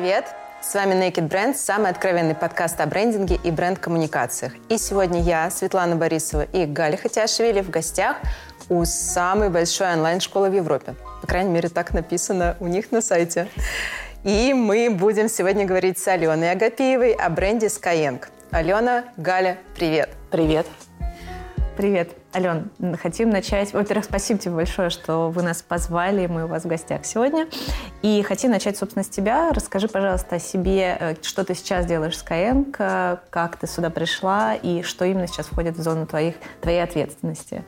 привет! С вами Naked Brands, самый откровенный подкаст о брендинге и бренд-коммуникациях. И сегодня я, Светлана Борисова и Галя Хатяшвили в гостях у самой большой онлайн-школы в Европе. По крайней мере, так написано у них на сайте. И мы будем сегодня говорить с Аленой Агапиевой о бренде Skyeng. Алена, Галя, привет! Привет! Привет, Ален. Хотим начать. Во-первых, спасибо тебе большое, что вы нас позвали, мы у вас в гостях сегодня. И хотим начать, собственно, с тебя. Расскажи, пожалуйста, о себе, э, что ты сейчас делаешь в Skyeng, как ты сюда пришла и что именно сейчас входит в зону твоих, твоей ответственности.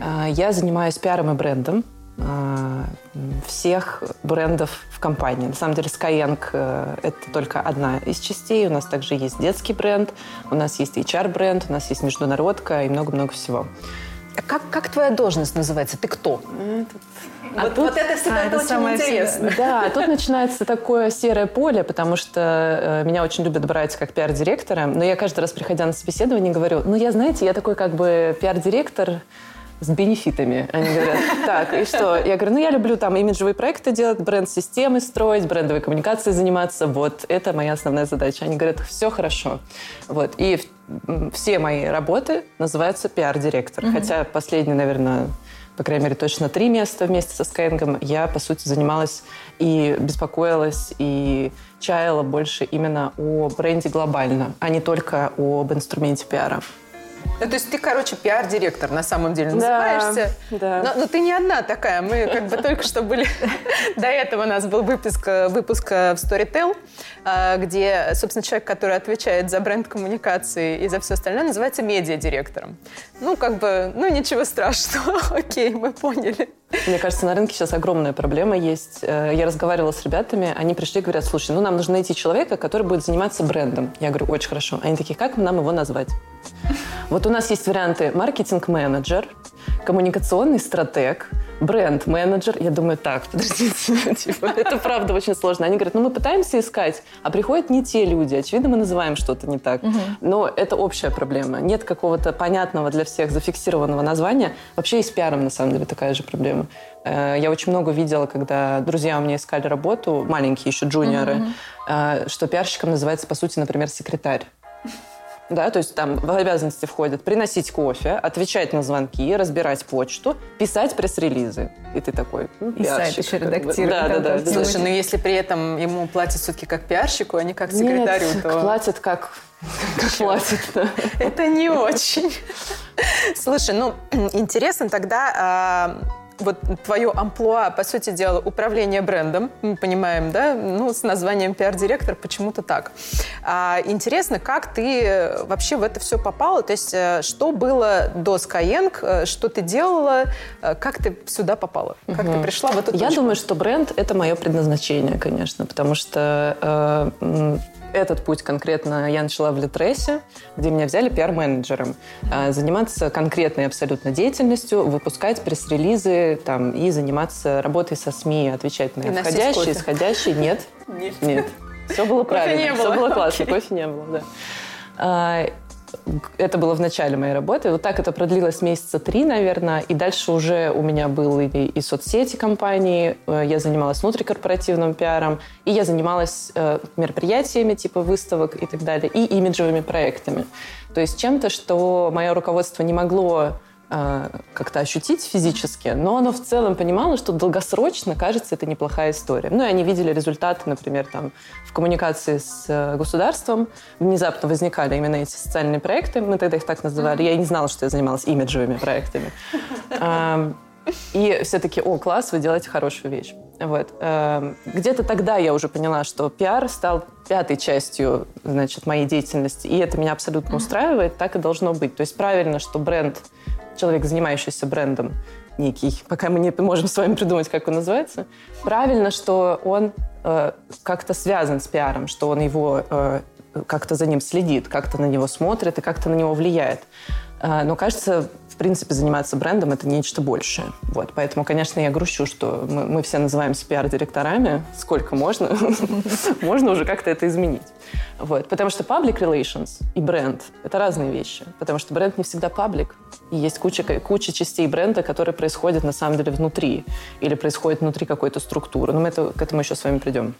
А, я занимаюсь пиаром и брендом всех брендов в компании. На самом деле Skyeng э, – это только одна из частей. У нас также есть детский бренд, у нас есть HR-бренд, у нас есть международка и много-много всего. А как, как твоя должность называется? Ты кто? А вот, тут, вот это всегда а, это очень интересно. Да, тут начинается такое серое поле, потому что э, меня очень любят брать как пиар-директора, но я каждый раз, приходя на собеседование, говорю, ну, я, знаете, я такой как бы пиар-директор, с бенефитами. Они говорят, так, и что? Я говорю, ну, я люблю там имиджевые проекты делать, бренд-системы строить, брендовой коммуникацией заниматься. Вот, это моя основная задача. Они говорят, все хорошо. Вот, и все мои работы называются пиар-директор. Mm-hmm. Хотя последние, наверное, по крайней мере, точно три места вместе со Skyeng я, по сути, занималась и беспокоилась, и чаяла больше именно о бренде глобально, а не только об инструменте пиара. Ну, то есть ты, короче, пиар-директор на самом деле называешься. Да, да. Но, но ты не одна такая. Мы как бы только что были... До этого у нас был выпуск, выпуск в Storytel, а, где, собственно, человек, который отвечает за бренд-коммуникации и за все остальное, называется медиа-директором. Ну, как бы, ну, ничего страшного. Окей, мы поняли. Мне кажется, на рынке сейчас огромная проблема есть. Э, я разговаривала с ребятами, они пришли и говорят, слушай, ну нам нужно найти человека, который будет заниматься брендом. Я говорю, очень хорошо. Они такие, как нам его назвать? Вот у нас есть варианты маркетинг-менеджер, коммуникационный стратег, бренд-менеджер. Я думаю, так, подождите, типа, это правда очень сложно. Они говорят, ну мы пытаемся искать, а приходят не те люди. Очевидно, мы называем что-то не так. Угу. Но это общая проблема. Нет какого-то понятного для всех зафиксированного названия. Вообще и с пиаром, на самом деле, такая же проблема. Э, я очень много видела, когда друзья у меня искали работу, маленькие еще джуниоры, угу. что пиарщиком называется, по сути, например, секретарь. Да, то есть там в обязанности входит приносить кофе, отвечать на звонки, разбирать почту, писать пресс-релизы. И ты такой, ну, И сайт еще редактировать. Да, да, да. да. Слушай, ну если при этом ему платят все-таки как пиарщику, а не как секретарю, Нет, то... платят как как платят, да. Это не очень. Слушай, ну, интересно тогда, а, вот твое амплуа, по сути дела, управление брендом, мы понимаем, да, ну, с названием пиар-директор почему-то так. А, интересно, как ты вообще в это все попала, то есть э, что было до Skyeng, э, что ты делала, э, как ты сюда попала, как угу. ты пришла в эту точку? Я думаю, что бренд – это мое предназначение, конечно, потому что э, этот путь конкретно я начала в Литресе, где меня взяли пиар-менеджером. А, заниматься конкретной абсолютно деятельностью, выпускать пресс-релизы там, и заниматься работой со СМИ, отвечать на и входящие, исходящие. Нет, нет. нет. Все было правильно, все было классно, кофе не было, да. Это было в начале моей работы. Вот так это продлилось месяца три, наверное. И дальше уже у меня были и соцсети компании, э, я занималась внутрикорпоративным пиаром, и я занималась э, мероприятиями типа выставок и так далее, и имиджевыми проектами. То есть чем-то, что мое руководство не могло как-то ощутить физически, но оно в целом понимало, что долгосрочно, кажется, это неплохая история. Ну и они видели результаты, например, там, в коммуникации с э, государством. Внезапно возникали именно эти социальные проекты, мы тогда их так называли. Я и не знала, что я занималась имиджевыми проектами. И все таки о, класс, вы делаете хорошую вещь. Вот. Где-то тогда я уже поняла, что пиар стал пятой частью значит, моей деятельности, и это меня абсолютно устраивает, так и должно быть. То есть правильно, что бренд человек, занимающийся брендом некий, пока мы не можем с вами придумать, как он называется, правильно, что он э, как-то связан с пиаром, что он его э, как-то за ним следит, как-то на него смотрит и как-то на него влияет. Э, но кажется, принципе, заниматься брендом – это нечто большее. Вот, поэтому, конечно, я грущу, что мы, мы все называемся пиар-директорами. Сколько можно? Можно уже как-то это изменить. Вот. Потому что public relations и бренд – это разные вещи. Потому что бренд не всегда паблик. И есть куча, куча частей бренда, которые происходят на самом деле внутри. Или происходят внутри какой-то структуры. Но мы это, к этому еще с вами придем.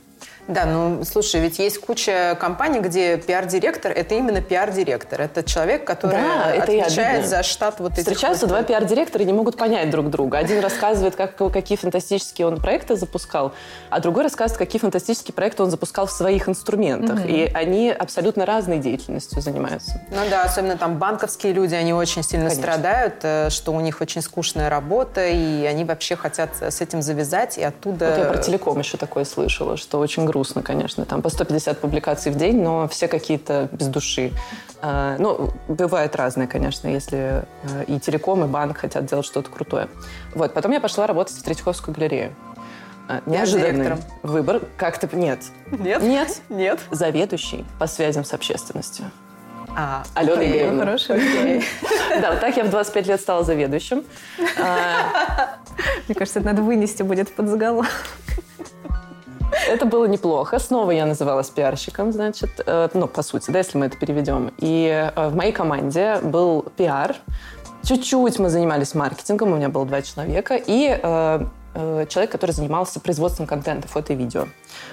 Да, ну, слушай, ведь есть куча компаний, где пиар-директор – это именно пиар-директор. Это человек, который да, это отвечает за штат вот этих... Встречаются два пиар-директора и не могут понять друг друга. Один рассказывает, как, какие фантастические он проекты запускал, а другой рассказывает, какие фантастические проекты он запускал в своих инструментах. Угу. И они абсолютно разной деятельностью занимаются. Ну да, особенно там банковские люди, они очень сильно Конечно. страдают, э, что у них очень скучная работа, и они вообще хотят с этим завязать, и оттуда... Вот я про телеком еще такое слышала, что очень грустно конечно. Там по 150 публикаций в день, но все какие-то без души. А, ну, бывает разное, конечно, если э, и телеком, и банк хотят делать что-то крутое. Вот, потом я пошла работать в Третьяковскую галерею. А, неожиданный выбор. Как-то... Нет. Нет? Нет. Нет. Заведующий по связям с общественностью. А, Алена окей, Игоревна. Хорошо, окей. Да, вот так я в 25 лет стала заведующим. А, Мне кажется, это надо вынести будет под заголовок. Это было неплохо. Снова я называлась пиарщиком, значит, э, ну, по сути, да, если мы это переведем. И э, в моей команде был пиар. Чуть-чуть мы занимались маркетингом, у меня было два человека, и э, человек, который занимался производством контента, фото и видео.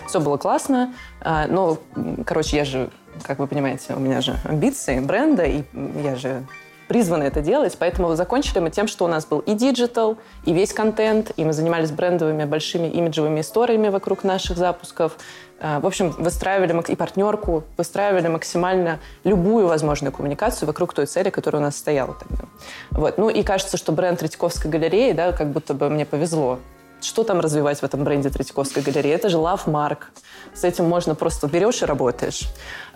Все было классно, э, но, короче, я же, как вы понимаете, у меня же амбиции бренда, и я же призвана это делать, поэтому закончили мы тем, что у нас был и digital, и весь контент, и мы занимались брендовыми большими имиджевыми историями вокруг наших запусков. А, в общем, выстраивали и партнерку, выстраивали максимально любую возможную коммуникацию вокруг той цели, которая у нас стояла тогда. Вот. Ну и кажется, что бренд Третьяковской галереи, да, как будто бы мне повезло. Что там развивать в этом бренде Третьяковской галереи? Это же mark. С этим можно просто берешь и работаешь.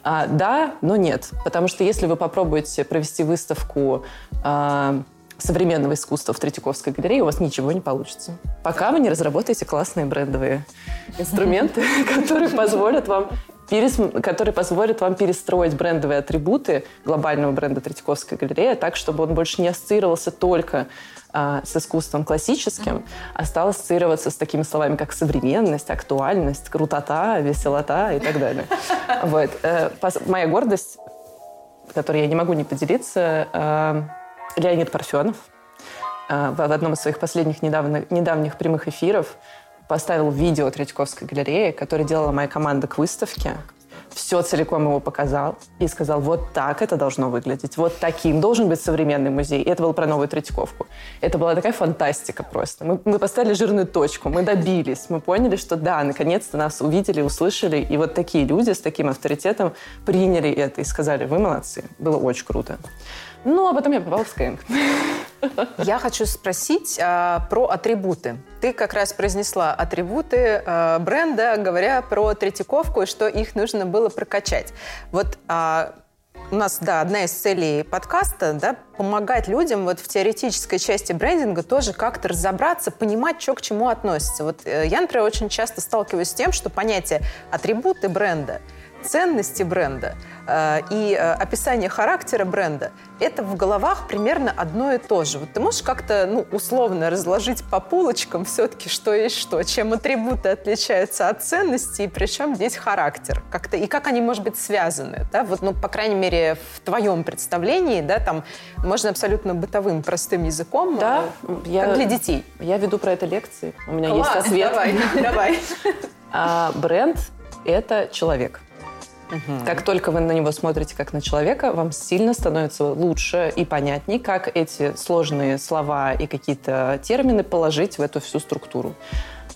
А, да, но нет. Потому что если вы попробуете провести выставку а, современного искусства в Третьяковской галерее, у вас ничего не получится. Пока вы не разработаете классные брендовые инструменты, которые позволят вам перес... который позволит вам перестроить брендовые атрибуты глобального бренда Третьяковской галереи так, чтобы он больше не ассоциировался только а, с искусством классическим, а стал ассоциироваться с такими словами, как современность, актуальность, крутота, веселота и так далее. Вот. Э, моя гордость, которой я не могу не поделиться, э, Леонид Парфенов э, в одном из своих последних недавних, недавних прямых эфиров поставил видео Третьяковской галереи, которое делала моя команда к выставке все целиком его показал и сказал, вот так это должно выглядеть, вот таким должен быть современный музей. И это было про новую Третьяковку. Это была такая фантастика просто. Мы, мы поставили жирную точку, мы добились, мы поняли, что да, наконец-то нас увидели, услышали, и вот такие люди с таким авторитетом приняли это и сказали, вы молодцы. Было очень круто. Ну, а потом я попала в Skyeng. Я хочу спросить а, про атрибуты. Ты как раз произнесла атрибуты а, бренда, говоря про Третьяковку, и что их нужно было прокачать. Вот а, у нас, да, одна из целей подкаста, да, помогать людям вот в теоретической части брендинга тоже как-то разобраться, понимать, что к чему относится. Вот э, я, например, очень часто сталкиваюсь с тем, что понятие атрибуты бренда – ценности бренда э, и э, описание характера бренда – это в головах примерно одно и то же. Вот ты можешь как-то ну, условно разложить по полочкам все-таки, что есть что, чем атрибуты отличаются от ценностей, и причем здесь характер как-то, и как они, может быть, связаны. Да? Вот, ну, по крайней мере, в твоем представлении, да, там можно абсолютно бытовым, простым языком, да, э, я, как для детей. Я веду про это лекции, у меня Класс, есть ответ. давай, давай. А, бренд – это человек – Угу. Как только вы на него смотрите как на человека, вам сильно становится лучше и понятней, как эти сложные слова и какие-то термины положить в эту всю структуру.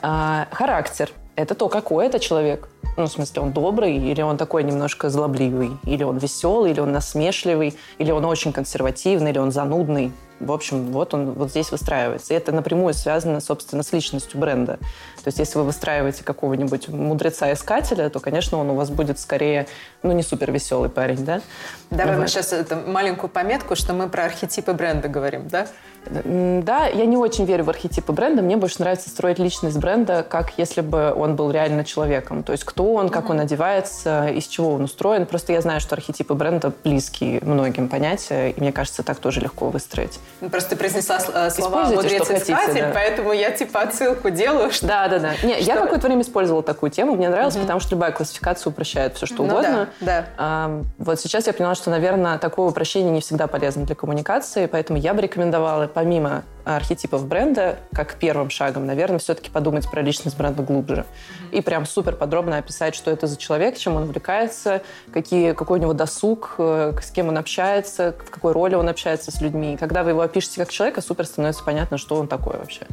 А, характер – это то, какой это человек. Ну, в смысле, он добрый, или он такой немножко злобливый, или он веселый, или он насмешливый, или он очень консервативный, или он занудный. В общем, вот он вот здесь выстраивается. И это напрямую связано, собственно, с личностью бренда. То есть если вы выстраиваете какого-нибудь мудреца-искателя, то, конечно, он у вас будет скорее, ну, не супер веселый парень, да? Давай вот. мы сейчас это, маленькую пометку, что мы про архетипы бренда говорим, да? Да, я не очень верю в архетипы бренда. Мне больше нравится строить личность бренда, как если бы он был реально человеком. То есть кто он, как он одевается, из чего он устроен. Просто я знаю, что архетипы бренда близкие многим понятия, и мне кажется, так тоже легко выстроить. Просто произнесла э, слова «мудрец искатель», да. поэтому я типа отсылку делаю. Что... Да, да, да. Не, что... Я какое-то время использовала такую тему, мне нравилось, угу. потому что любая классификация упрощает все, что ну, угодно. Да, да. А, вот сейчас я поняла, что, наверное, такое упрощение не всегда полезно для коммуникации, поэтому я бы рекомендовала, помимо архетипов бренда, как первым шагом, наверное, все-таки подумать про личность бренда глубже. И прям супер подробно описать, что это за человек, чем он увлекается, какие, какой у него досуг, э, с кем он общается, в какой роли он общается с людьми. Когда вы его опишете как человека, супер становится понятно, что он такой вообще.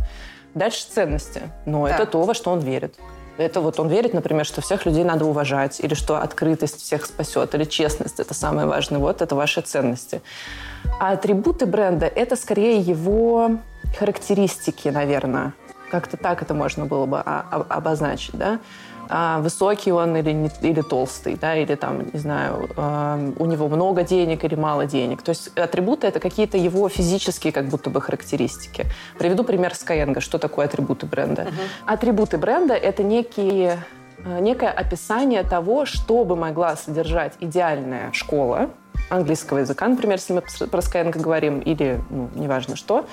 Дальше ценности. Но да. это то, во что он верит. Это вот он верит, например, что всех людей надо уважать, или что открытость всех спасет, или честность – это самое важное. Вот это ваши ценности. А атрибуты бренда – это скорее его характеристики, наверное. Как-то так это можно было бы обозначить, да? А высокий он или, не, или толстый, да, или там, не знаю, э, у него много денег или мало денег. То есть атрибуты — это какие-то его физические как будто бы характеристики. Приведу пример Skyeng. Что такое атрибуты бренда? Uh-huh. Атрибуты бренда — это некие э, некое описание того, что бы могла содержать идеальная школа английского языка, например, если мы про Skyeng говорим, или, ну, неважно что, а,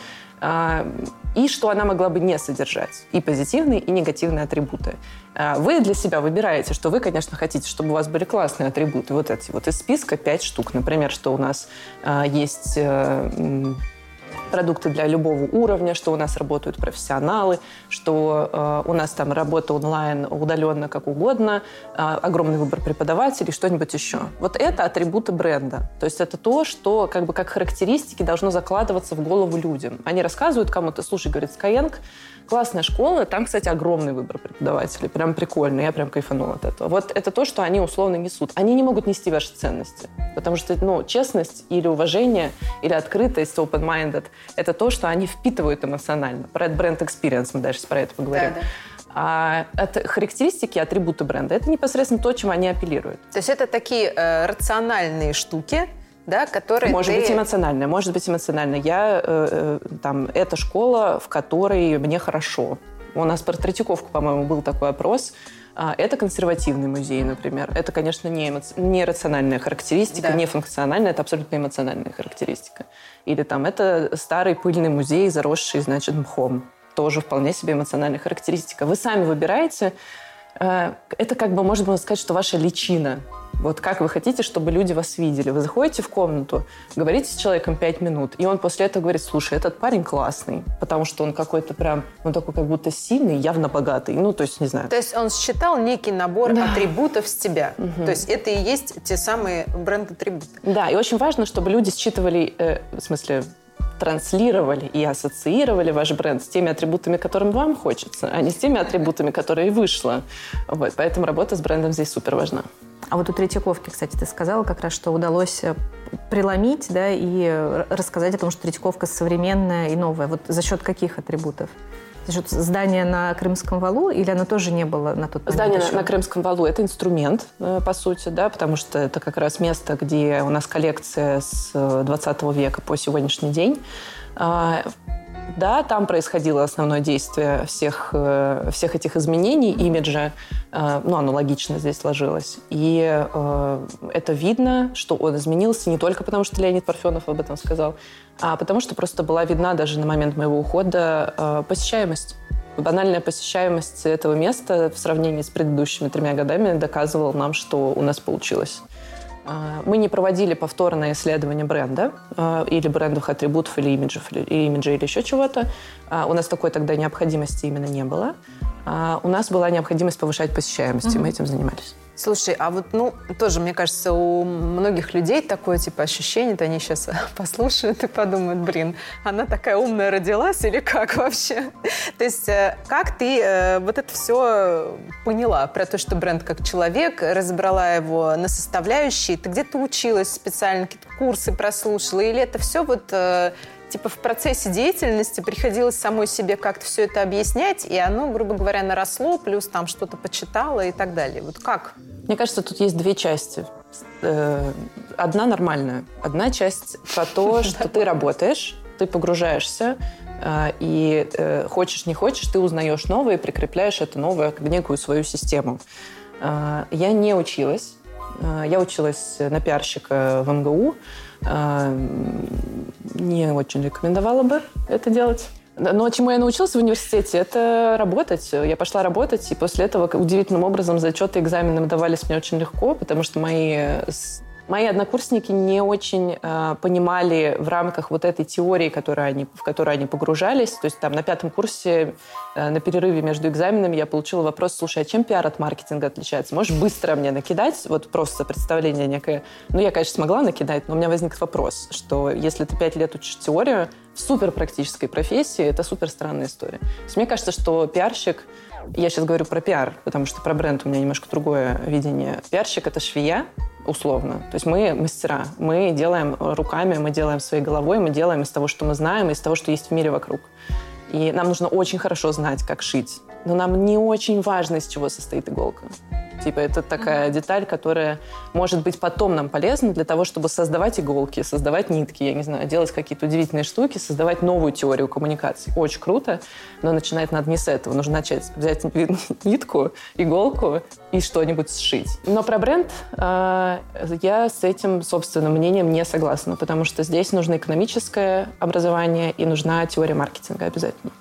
и что она могла бы не содержать. И позитивные, и негативные атрибуты. А, вы для себя выбираете, что вы, конечно, хотите, чтобы у вас были классные атрибуты. Вот эти вот из списка пять штук. Например, что у нас а, есть э, продукты для любого уровня, что у нас работают профессионалы, что э, у нас там работа онлайн, удаленно, как угодно, э, огромный выбор преподавателей, что-нибудь еще. Вот это атрибуты бренда. То есть это то, что как бы как характеристики должно закладываться в голову людям. Они рассказывают кому-то, слушай, говорит, Skyeng, Классная школа, там, кстати, огромный выбор преподавателей, прям прикольно, я прям кайфанула от этого. Вот это то, что они условно несут. Они не могут нести ваши ценности, потому что, ну, честность или уважение, или открытость, open-minded, это то, что они впитывают эмоционально. Про бренд experience мы дальше про это поговорим. Да, да. А это характеристики, атрибуты бренда, это непосредственно то, чем они апеллируют. То есть это такие э, рациональные штуки, да, которые Может ты... быть эмоционально, может быть эмоционально. Я, э, э, там, это школа, в которой мне хорошо. У нас про Третьяковку, по-моему, был такой опрос. А, это консервативный музей, например. Это, конечно, не, эмо... не рациональная характеристика, да. не функциональная, это абсолютно эмоциональная характеристика. Или там, это старый пыльный музей, заросший, значит, мхом. Тоже вполне себе эмоциональная характеристика. Вы сами выбираете. Э, это как бы, можно сказать, что ваша личина вот как вы хотите, чтобы люди вас видели? Вы заходите в комнату, говорите с человеком пять минут, и он после этого говорит, слушай, этот парень классный, потому что он какой-то прям, он такой как будто сильный, явно богатый. Ну, то есть, не знаю. То есть он считал некий набор да. атрибутов с тебя. Угу. То есть это и есть те самые бренд-атрибуты. Да, и очень важно, чтобы люди считывали, э, в смысле, транслировали и ассоциировали ваш бренд с теми атрибутами, которым вам хочется, а не с теми атрибутами, которые вышло. Вот, поэтому работа с брендом здесь супер важна. А вот у Третьяковки, кстати, ты сказала как раз, что удалось э, преломить да, и рассказать о том, что Третьяковка современная и новая. Вот за счет каких атрибутов? За счет здания на Крымском валу или оно тоже не было на тот момент Здание еще? на Крымском валу – это инструмент, э, по сути, да, потому что это как раз место, где у нас коллекция с 20 э, века по сегодняшний день. Да, там происходило основное действие всех, э, всех этих изменений имиджа. Э, ну, оно логично здесь сложилось. И э, это видно, что он изменился не только потому, что Леонид Парфенов об этом сказал, а потому что просто была видна даже на момент моего ухода посещаемость. Банальная посещаемость этого места в сравнении с предыдущими тремя годами доказывала нам, что у нас получилось. А, мы не проводили повторное исследование бренда а, или брендовых атрибутов, или имиджев, или имиджа, или еще чего-то. А, у нас такой тогда необходимости именно не было. У нас была необходимость повышать посещаемость, mm-hmm. и мы этим занимались. Слушай, а вот, ну, тоже, мне кажется, у многих людей такое, типа, ощущение, то они сейчас послушают и подумают, блин, она такая умная родилась или как вообще? То есть, э, как ты э, вот это все поняла про то, что бренд как человек, разобрала его на составляющие, ты где-то училась специально, какие-то курсы прослушала, или это все вот э, типа в процессе деятельности приходилось самой себе как-то все это объяснять, и оно, грубо говоря, наросло, плюс там что-то почитала и так далее. Вот как? Мне кажется, тут есть две части. Э, одна нормальная. Одна часть про то, что ты работаешь, ты погружаешься, э, и э, хочешь не хочешь, ты узнаешь новое и прикрепляешь это новое к некую свою систему. Я не училась. Я училась на пиарщика в МГУ. Не очень рекомендовала бы это делать. Но чему я научилась в университете, это работать. Я пошла работать, и после этого удивительным образом зачеты экзамены давались мне очень легко, потому что мои Мои однокурсники не очень э, понимали в рамках вот этой теории, которую они, в которую они погружались. То есть там на пятом курсе, э, на перерыве между экзаменами я получила вопрос, слушай, а чем пиар от маркетинга отличается? Можешь быстро мне накидать, вот просто представление некое? Ну, я, конечно, смогла накидать, но у меня возник вопрос, что если ты пять лет учишь теорию в супер профессии, это супер странная история. То есть мне кажется, что пиарщик я сейчас говорю про пиар, потому что про бренд у меня немножко другое видение. Пиарщик — это швея, условно. То есть мы мастера, мы делаем руками, мы делаем своей головой, мы делаем из того, что мы знаем, из того, что есть в мире вокруг. И нам нужно очень хорошо знать, как шить. Но нам не очень важно, из чего состоит иголка. Типа это такая mm-hmm. деталь, которая может быть потом нам полезна для того, чтобы создавать иголки, создавать нитки, я не знаю, делать какие-то удивительные штуки, создавать новую теорию коммуникации. Очень круто, но начинать надо не с этого. Нужно начать взять нитку, иголку и что-нибудь сшить. Но про бренд э, я с этим собственным мнением не согласна, потому что здесь нужно экономическое образование и нужна теория маркетинга обязательно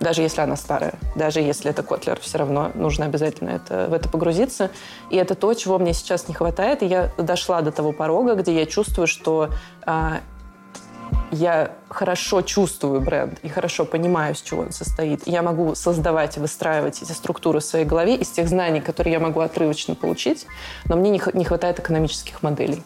даже если она старая, даже если это Котлер, все равно нужно обязательно это, в это погрузиться. И это то, чего мне сейчас не хватает. И я дошла до того порога, где я чувствую, что а, я хорошо чувствую бренд и хорошо понимаю, из чего он состоит. я могу создавать и выстраивать эти структуры в своей голове из тех знаний, которые я могу отрывочно получить, но мне не хватает экономических моделей.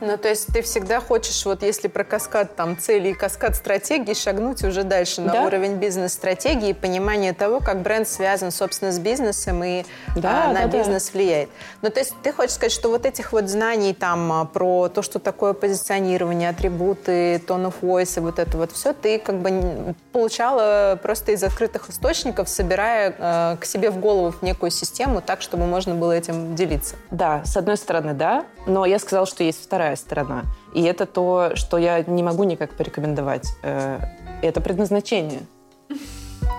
Ну, то есть ты всегда хочешь, вот если про каскад там цели и каскад стратегии, шагнуть уже дальше на да? уровень бизнес-стратегии, понимание того, как бренд связан, собственно, с бизнесом и да, а, на да, бизнес да. влияет. Ну, то есть ты хочешь сказать, что вот этих вот знаний там а, про то, что такое позиционирование, атрибуты, tone of voice и вот это вот все, ты как бы получала просто из открытых источников, собирая э, к себе в голову в некую систему так, чтобы можно было этим делиться. Да, с одной стороны, да, но я сказала, что есть вторая другая сторона. И это то, что я не могу никак порекомендовать. Э, это предназначение.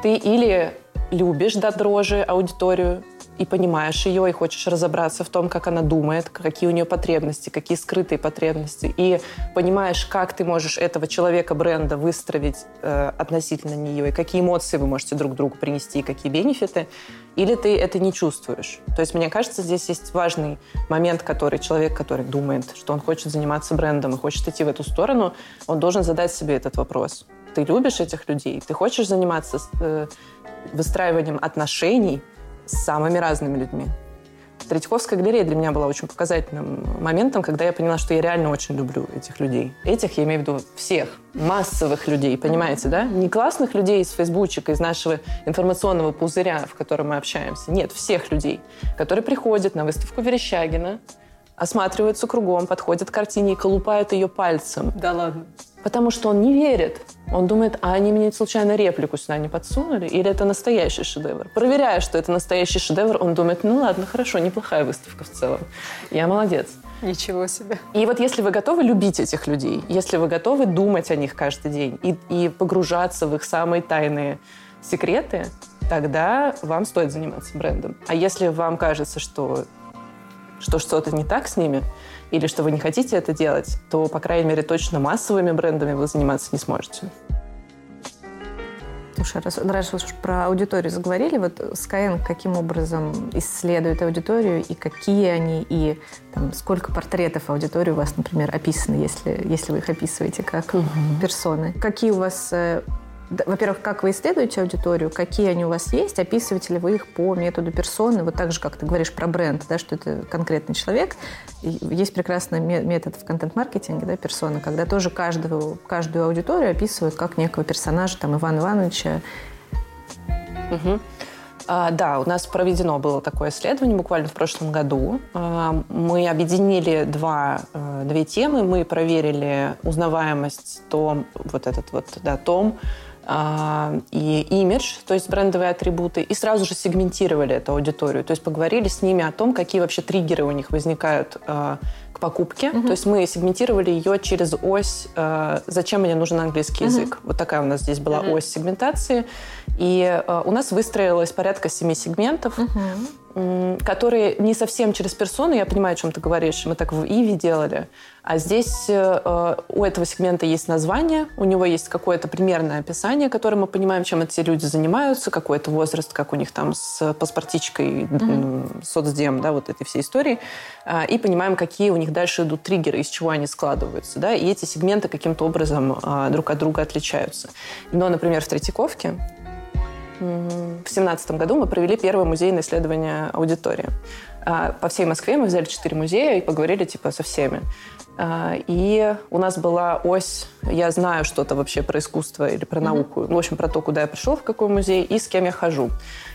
Ты или любишь до дрожи аудиторию, и понимаешь ее, и хочешь разобраться в том, как она думает, какие у нее потребности, какие скрытые потребности, и понимаешь, как ты можешь этого человека бренда выстроить э, относительно нее, и какие эмоции вы можете друг другу принести, и какие бенефиты, или ты это не чувствуешь. То есть, мне кажется, здесь есть важный момент, который человек, который думает, что он хочет заниматься брендом и хочет идти в эту сторону, он должен задать себе этот вопрос. Ты любишь этих людей? Ты хочешь заниматься э, выстраиванием отношений с самыми разными людьми. Третьяковская галерея для меня была очень показательным моментом, когда я поняла, что я реально очень люблю этих людей. Этих, я имею в виду всех, массовых людей, понимаете, да? Не классных людей из фейсбучика, из нашего информационного пузыря, в котором мы общаемся. Нет, всех людей, которые приходят на выставку Верещагина, осматриваются кругом, подходят к картине и колупают ее пальцем. Да ладно. Потому что он не верит. Он думает, а они мне случайно реплику сюда не подсунули? Или это настоящий шедевр? Проверяя, что это настоящий шедевр, он думает, ну ладно, хорошо, неплохая выставка в целом. Я молодец. Ничего себе. И вот если вы готовы любить этих людей, если вы готовы думать о них каждый день и, и погружаться в их самые тайные секреты, тогда вам стоит заниматься брендом. А если вам кажется, что, что что-то не так с ними, или что вы не хотите это делать, то, по крайней мере, точно массовыми брендами вы заниматься не сможете. Слушай, раз, раз уж про аудиторию заговорили, вот Skyeng каким образом исследует аудиторию и какие они, и там, сколько портретов аудитории у вас, например, описаны, если, если вы их описываете как угу. персоны? Какие у вас э, во-первых, как вы исследуете аудиторию, какие они у вас есть, описываете ли вы их по методу персоны, вот так же, как ты говоришь про бренд, да, что это конкретный человек. Есть прекрасный метод в контент-маркетинге, да, персона, когда тоже каждую, каждую аудиторию описывают как некого персонажа, там, Ивана Ивановича. Угу. А, да, у нас проведено было такое исследование буквально в прошлом году. А, мы объединили два, э, две темы. Мы проверили узнаваемость том, вот этот вот, да, том, и имидж, то есть брендовые атрибуты, и сразу же сегментировали эту аудиторию. То есть поговорили с ними о том, какие вообще триггеры у них возникают а, к покупке. Угу. То есть мы сегментировали ее через ось а, «Зачем мне нужен английский угу. язык?». Вот такая у нас здесь была угу. ось сегментации. И у нас выстроилось порядка семи сегментов. Угу которые не совсем через персону, я понимаю, о чем ты говоришь, мы так в Иви делали, а здесь э, у этого сегмента есть название, у него есть какое-то примерное описание, которое мы понимаем, чем эти люди занимаются, какой-то возраст, как у них там с паспортичкой, mm-hmm. соцдем, да, вот этой всей истории, э, и понимаем, какие у них дальше идут триггеры, из чего они складываются, да, и эти сегменты каким-то образом э, друг от друга отличаются. Но, например, в Третьяковке в 2017 году мы провели первое музейное исследование аудитории. А, по всей Москве мы взяли четыре музея и поговорили типа со всеми. А, и у нас была ось «Я знаю что-то вообще про искусство или про науку». Mm-hmm. В общем, про то, куда я пришел, в какой музей и с кем я хожу.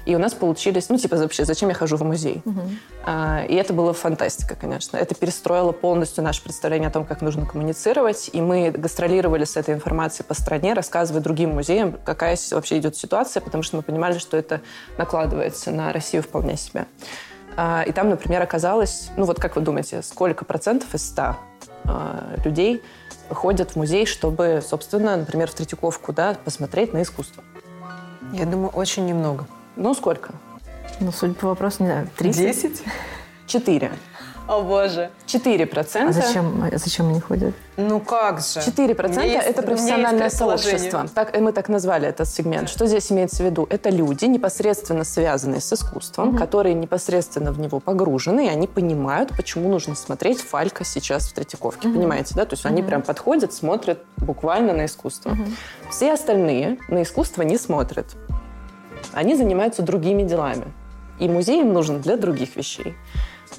И у нас получились, ну, типа, вообще, зачем я хожу в музей? Mm-hmm. И это было фантастика, конечно. Это перестроило полностью наше представление о том, как нужно коммуницировать. И мы гастролировали с этой информацией по стране, рассказывая другим музеям, какая вообще идет ситуация, потому что мы понимали, что это накладывается на Россию вполне себе. А, и там, например, оказалось, ну вот как вы думаете, сколько процентов из 100 а, людей ходят в музей, чтобы, собственно, например, в Третьяковку, да, посмотреть на искусство? Я думаю, очень немного. Ну, сколько? Ну, судя по вопросу, не знаю, 30? 10? 4. О боже. 4%. А зачем, а зачем они ходят? Ну как же? 4% есть, это профессиональное сообщество. Так, мы так назвали этот сегмент. Что здесь имеется в виду? Это люди, непосредственно связанные с искусством, угу. которые непосредственно в него погружены, и они понимают, почему нужно смотреть Фалька сейчас в Третьяковке. Угу. Понимаете, да? То есть угу. они прям подходят, смотрят буквально на искусство. Угу. Все остальные на искусство не смотрят. Они занимаются другими делами. И музей им нужен для других вещей.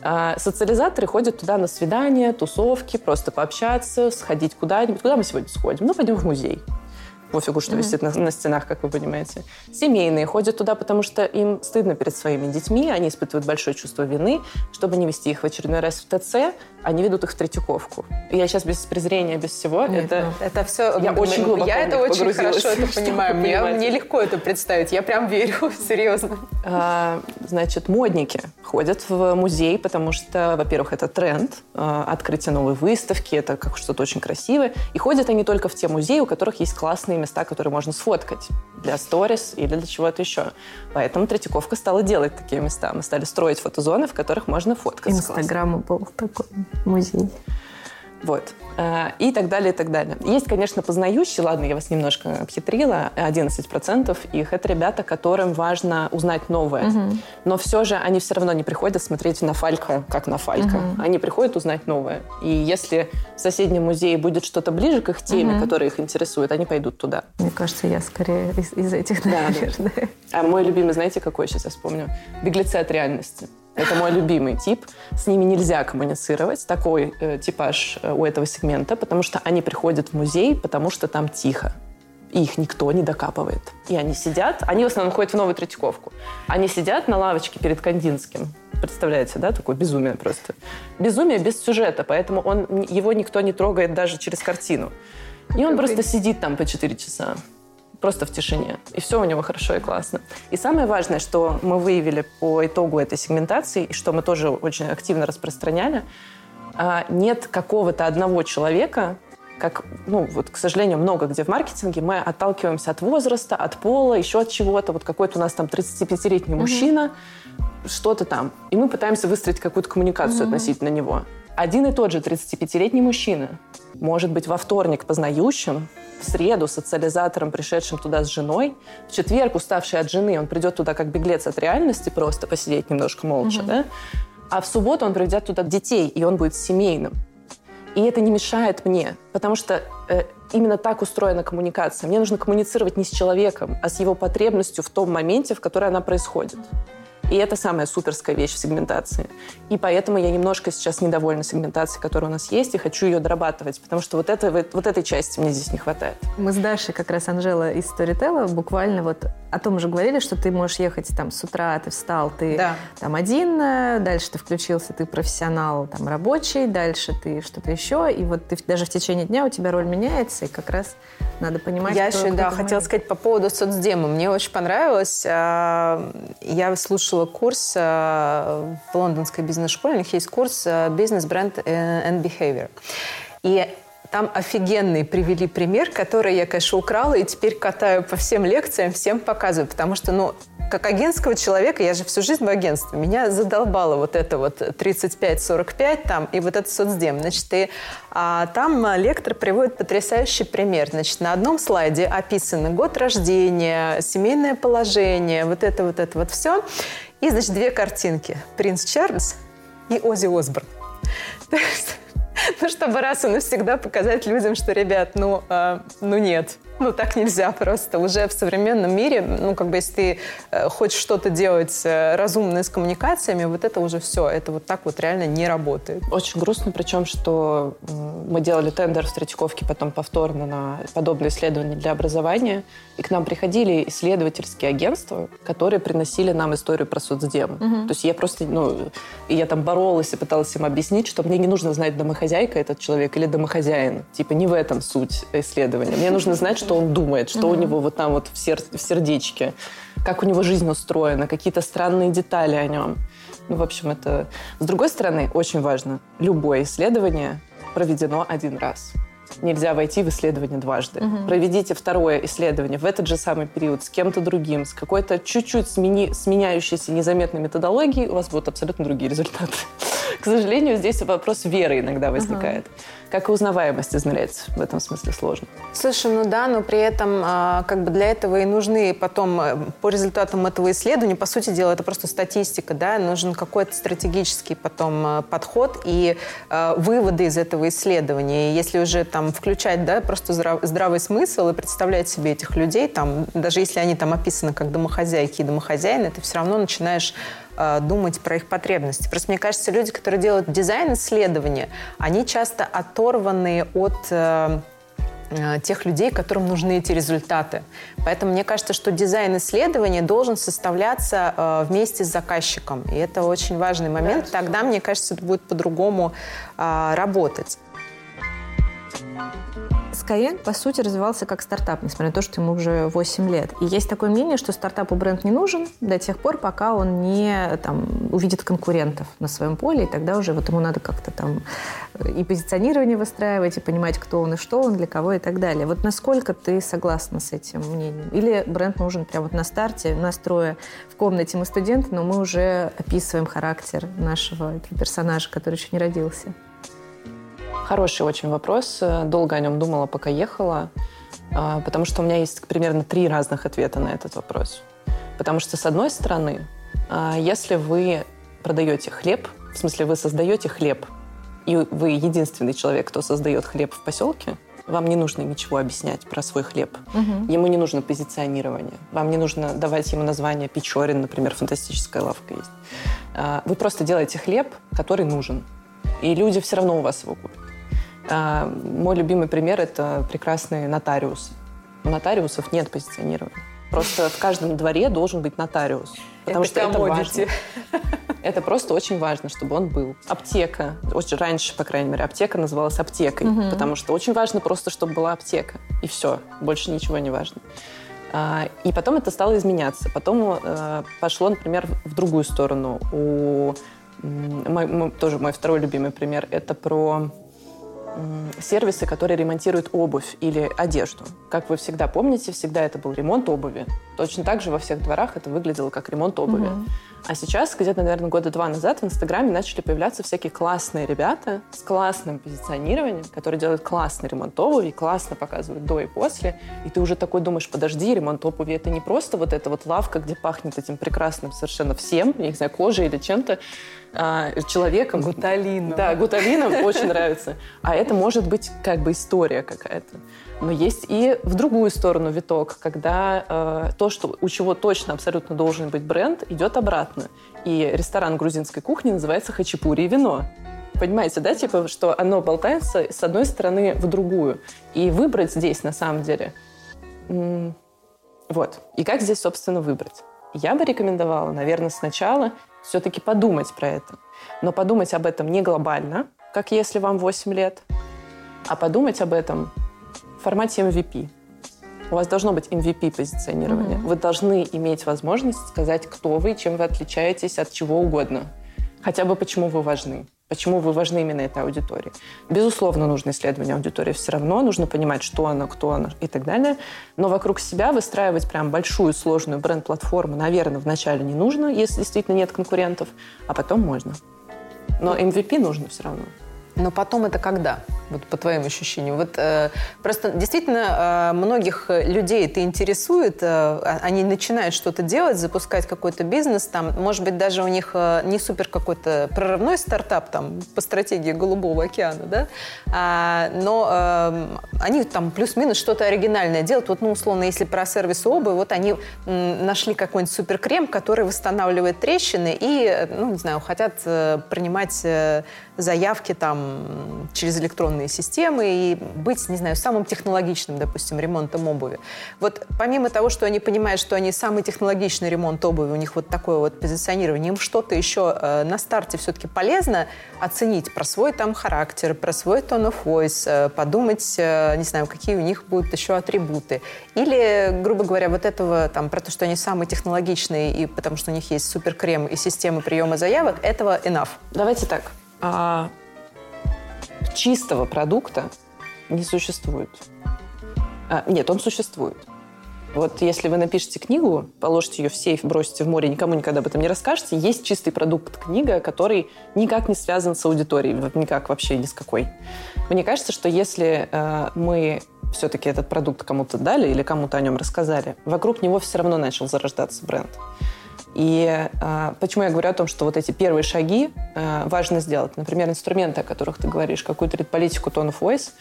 А социализаторы ходят туда на свидания, тусовки, просто пообщаться, сходить куда-нибудь. Куда мы сегодня сходим? Ну, пойдем в музей пофигу, что mm-hmm. висит на, на стенах, как вы понимаете. Семейные ходят туда, потому что им стыдно перед своими детьми, они испытывают большое чувство вины. Чтобы не вести их в очередной раз в ТЦ, они ведут их в Третьяковку. Я сейчас без презрения, без всего. Нет, это, ну, это все... Я очень глубоко Я это очень хорошо это понимаю. Мне, мне легко это представить. Я прям верю, серьезно. А, значит, модники ходят в музей, потому что, во-первых, это тренд, а, открытие новой выставки, это как что-то очень красивое. И ходят они только в те музеи, у которых есть классные места, которые можно сфоткать для сторис или для чего-то еще. Поэтому Третьяковка стала делать такие места. Мы стали строить фотозоны, в которых можно фоткаться. Инстаграма был такой музей. Вот. Э, и так далее, и так далее. Есть, конечно, познающие, ладно, я вас немножко обхитрила, 11% их — это ребята, которым важно узнать новое. Угу. Но все же они все равно не приходят смотреть на Фалька, как на Фалька. Угу. Они приходят узнать новое. И если в соседнем музее будет что-то ближе к их теме, угу. которая их интересует, они пойдут туда. Мне кажется, я скорее из, из этих, наверное. Да, да. А мой любимый, знаете, какой сейчас я вспомню? «Беглецы от реальности». Это мой любимый тип. С ними нельзя коммуницировать. Такой э, типаж э, у этого сегмента, потому что они приходят в музей, потому что там тихо. И их никто не докапывает. И они сидят, они в основном ходят в Новую Третьяковку. Они сидят на лавочке перед Кандинским. Представляете, да, такое безумие просто. Безумие без сюжета, поэтому он, его никто не трогает даже через картину. И он просто сидит там по 4 часа просто в тишине. И все у него хорошо и классно. И самое важное, что мы выявили по итогу этой сегментации, и что мы тоже очень активно распространяли, а, нет какого-то одного человека, как, ну, вот, к сожалению, много где в маркетинге мы отталкиваемся от возраста, от пола, еще от чего-то. Вот какой-то у нас там 35-летний мужчина, mm-hmm. что-то там. И мы пытаемся выстроить какую-то коммуникацию mm-hmm. относительно него. Один и тот же 35-летний мужчина может быть во вторник познающим, в среду социализатором, пришедшим туда с женой, в четверг уставший от жены, он придет туда как беглец от реальности, просто посидеть немножко молча, угу. да? А в субботу он приведет туда детей, и он будет семейным. И это не мешает мне, потому что э, именно так устроена коммуникация. Мне нужно коммуницировать не с человеком, а с его потребностью в том моменте, в который она происходит. И это самая суперская вещь в сегментации. И поэтому я немножко сейчас недовольна сегментацией, которая у нас есть, и хочу ее дорабатывать, потому что вот, это, вот этой части мне здесь не хватает. Мы с Дашей, как раз Анжела из Storytel, буквально вот о том же говорили, что ты можешь ехать там с утра, ты встал, ты да. там один, дальше ты включился, ты профессионал там рабочий, дальше ты что-то еще, и вот ты даже в течение дня у тебя роль меняется, и как раз надо понимать, Я еще, да, хотела сказать по поводу соцдема. Мне очень понравилось. А, я слушала курс а, в лондонской бизнес-школе. У них есть курс а, «Business Brand and Behavior». И там офигенный привели пример, который я, конечно, украла и теперь катаю по всем лекциям, всем показываю, потому что, ну, как агентского человека, я же всю жизнь в агентстве, меня задолбало вот это вот 35-45 там и вот это соцдем. Значит, и а, там лектор приводит потрясающий пример. Значит, на одном слайде описаны год рождения, семейное положение, вот это вот это вот все. И, значит, две картинки. Принц Чарльз и Ози Осборн. Ну, чтобы раз и навсегда показать людям, что, ребят, ну, э, ну нет, ну, так нельзя просто. Уже в современном мире, ну, как бы, если ты э, хочешь что-то делать э, разумное с коммуникациями, вот это уже все. Это вот так вот реально не работает. Очень грустно, причем, что мы делали тендер в Третьяковке потом повторно на подобные исследования для образования, и к нам приходили исследовательские агентства, которые приносили нам историю про соцдем. Угу. То есть я просто, ну, я там боролась и пыталась им объяснить, что мне не нужно знать, домохозяйка этот человек или домохозяин. Типа не в этом суть исследования. Мне нужно знать, что он думает, что mm-hmm. у него вот там вот в, сер- в сердечке, как у него жизнь устроена, какие-то странные детали о нем. Ну, в общем, это... С другой стороны, очень важно, любое исследование проведено один раз. Нельзя войти в исследование дважды. Угу. Проведите второе исследование в этот же самый период с кем-то другим, с какой-то чуть-чуть смени... сменяющейся незаметной методологией, у вас будут абсолютно другие результаты. К сожалению, здесь вопрос веры иногда возникает. Угу как и узнаваемость измерять. В этом смысле сложно. Слушай, ну да, но при этом а, как бы для этого и нужны потом э, по результатам этого исследования, по сути дела, это просто статистика, да, нужен какой-то стратегический потом э, подход и э, выводы из этого исследования. И если уже там включать, да, просто здрав, здравый смысл и представлять себе этих людей, там, даже если они там описаны как домохозяйки и домохозяины, ты все равно начинаешь Э, думать про их потребности. Просто мне кажется, люди, которые делают дизайн-исследования, они часто оторваны от э, э, тех людей, которым нужны эти результаты. Поэтому мне кажется, что дизайн исследования должен составляться э, вместе с заказчиком. И это очень важный момент. Да, Тогда, мне кажется, это будет по-другому э, работать. Skyeng, по сути, развивался как стартап, несмотря на то, что ему уже 8 лет. И есть такое мнение, что стартапу бренд не нужен до тех пор, пока он не там, увидит конкурентов на своем поле, и тогда уже вот ему надо как-то там и позиционирование выстраивать, и понимать, кто он и что он, для кого и так далее. Вот насколько ты согласна с этим мнением? Или бренд нужен прямо вот на старте, настроя в комнате мы студенты, но мы уже описываем характер нашего персонажа, который еще не родился? Хороший очень вопрос. Долго о нем думала, пока ехала, а, потому что у меня есть примерно три разных ответа на этот вопрос. Потому что, с одной стороны, а, если вы продаете хлеб, в смысле, вы создаете хлеб, и вы единственный человек, кто создает хлеб в поселке, вам не нужно ничего объяснять про свой хлеб. Угу. Ему не нужно позиционирование. Вам не нужно давать ему название Печорин, например, фантастическая лавка есть. А, вы просто делаете хлеб, который нужен. И люди все равно у вас его купят. А, мой любимый пример – это прекрасный нотариус. У нотариусов нет позиционирования. Просто в каждом дворе должен быть нотариус. Потому это что это важно. Это просто очень важно, чтобы он был. Аптека. Очень раньше, по крайней мере, аптека называлась аптекой. Угу. Потому что очень важно просто, чтобы была аптека. И все. Больше ничего не важно. А, и потом это стало изменяться. Потом э, пошло, например, в другую сторону. У мой, тоже мой второй любимый пример. Это про сервисы, которые ремонтируют обувь или одежду. Как вы всегда помните, всегда это был ремонт обуви. Точно так же во всех дворах это выглядело как ремонт обуви. Угу. А сейчас, где-то, наверное, года два назад в Инстаграме начали появляться всякие классные ребята с классным позиционированием, которые делают классный ремонт обуви, классно показывают до и после. И ты уже такой думаешь, подожди, ремонт обуви это не просто вот эта вот лавка, где пахнет этим прекрасным совершенно всем, я не знаю, кожей или чем-то, а, человеком. Гуталином. Да, гуталином очень нравится. А это может быть как бы история какая-то. Но есть и в другую сторону виток, когда э, то, что, у чего точно абсолютно должен быть бренд, идет обратно. И ресторан грузинской кухни называется «Хачапури и вино». Понимаете, да, типа, что оно болтается с одной стороны в другую. И выбрать здесь, на самом деле, вот. И как здесь, собственно, выбрать? Я бы рекомендовала, наверное, сначала все-таки подумать про это. Но подумать об этом не глобально, как если вам 8 лет, а подумать об этом формате MVP. У вас должно быть MVP позиционирование. Mm-hmm. Вы должны иметь возможность сказать, кто вы, чем вы отличаетесь от чего угодно. Хотя бы почему вы важны. Почему вы важны именно этой аудитории? Безусловно, нужно исследование аудитории все равно, нужно понимать, что она, кто она и так далее. Но вокруг себя выстраивать прям большую сложную бренд-платформу, наверное, вначале не нужно, если действительно нет конкурентов, а потом можно. Но MVP нужно все равно. Но потом это когда? Вот по твоим ощущениям. Вот э, просто действительно э, многих людей это интересует. Э, а, они начинают что-то делать, запускать какой-то бизнес. Там, может быть, даже у них э, не супер какой-то прорывной стартап там по стратегии Голубого океана, да? А, но э, они там плюс-минус что-то оригинальное делают. Вот, ну, условно, если про сервис обуви, вот они м, нашли какой-нибудь суперкрем, который восстанавливает трещины и, ну, не знаю, хотят э, принимать э, заявки там через электронные системы и быть, не знаю, самым технологичным, допустим, ремонтом обуви. Вот помимо того, что они понимают, что они самый технологичный ремонт обуви, у них вот такое вот позиционирование, им что-то еще э, на старте все-таки полезно оценить про свой там характер, про свой tone of voice, э, подумать, э, не знаю, какие у них будут еще атрибуты. Или, грубо говоря, вот этого там про то, что они самые технологичные и потому что у них есть суперкрем и система приема заявок, этого enough. Давайте так а чистого продукта не существует. А, нет, он существует. Вот если вы напишете книгу, положите ее в сейф, бросите в море, никому никогда об этом не расскажете, есть чистый продукт книга, который никак не связан с аудиторией, никак вообще ни с какой. Мне кажется, что если э, мы все-таки этот продукт кому-то дали или кому-то о нем рассказали, вокруг него все равно начал зарождаться бренд. И э, почему я говорю о том, что вот эти первые шаги э, важно сделать. Например, инструменты, о которых ты говоришь, какую-то политику tone of voice,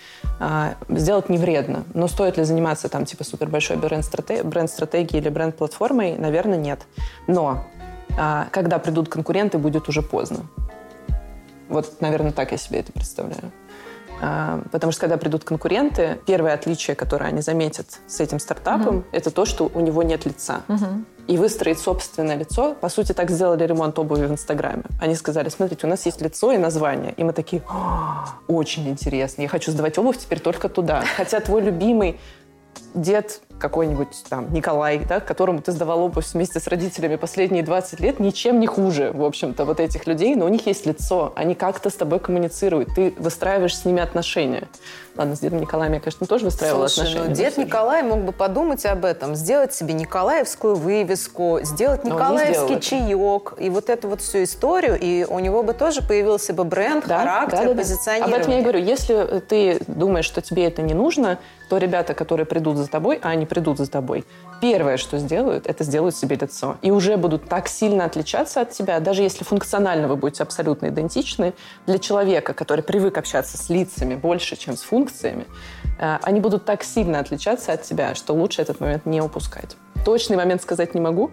э, сделать не вредно. Но стоит ли заниматься там типа супер большой бренд-стратегией бренд или бренд-платформой? Наверное, нет. Но э, когда придут конкуренты, будет уже поздно. Вот, наверное, так я себе это представляю. Потому что когда придут конкуренты, первое отличие, которое они заметят с этим стартапом, угу. это то, что у него нет лица. Угу и выстроить собственное лицо. По сути, так сделали ремонт обуви в Инстаграме. Они сказали, смотрите, у нас есть лицо и название. И мы такие, очень интересно, я хочу сдавать обувь теперь только туда. Хотя твой любимый дед какой-нибудь там Николай, да, которому ты сдавал обувь вместе с родителями последние 20 лет, ничем не хуже, в общем-то, вот этих людей, но у них есть лицо, они как-то с тобой коммуницируют, ты выстраиваешь с ними отношения. Ладно, с дедом Николаем я, конечно, тоже выстраивала Слушай, отношения. Ну, дед Николай мог бы подумать об этом, сделать себе николаевскую вывеску, сделать николаевский чаек, и вот эту вот всю историю, и у него бы тоже появился бы бренд, да, характер, да, да, позиционирование. Об этом я и говорю. Если ты думаешь, что тебе это не нужно, то ребята, которые придут за тобой, а они придут за тобой, первое, что сделают, это сделают себе лицо. И уже будут так сильно отличаться от тебя, даже если функционально вы будете абсолютно идентичны, для человека, который привык общаться с лицами больше, чем с функциями, э, они будут так сильно отличаться от тебя, что лучше этот момент не упускать. Точный момент сказать не могу,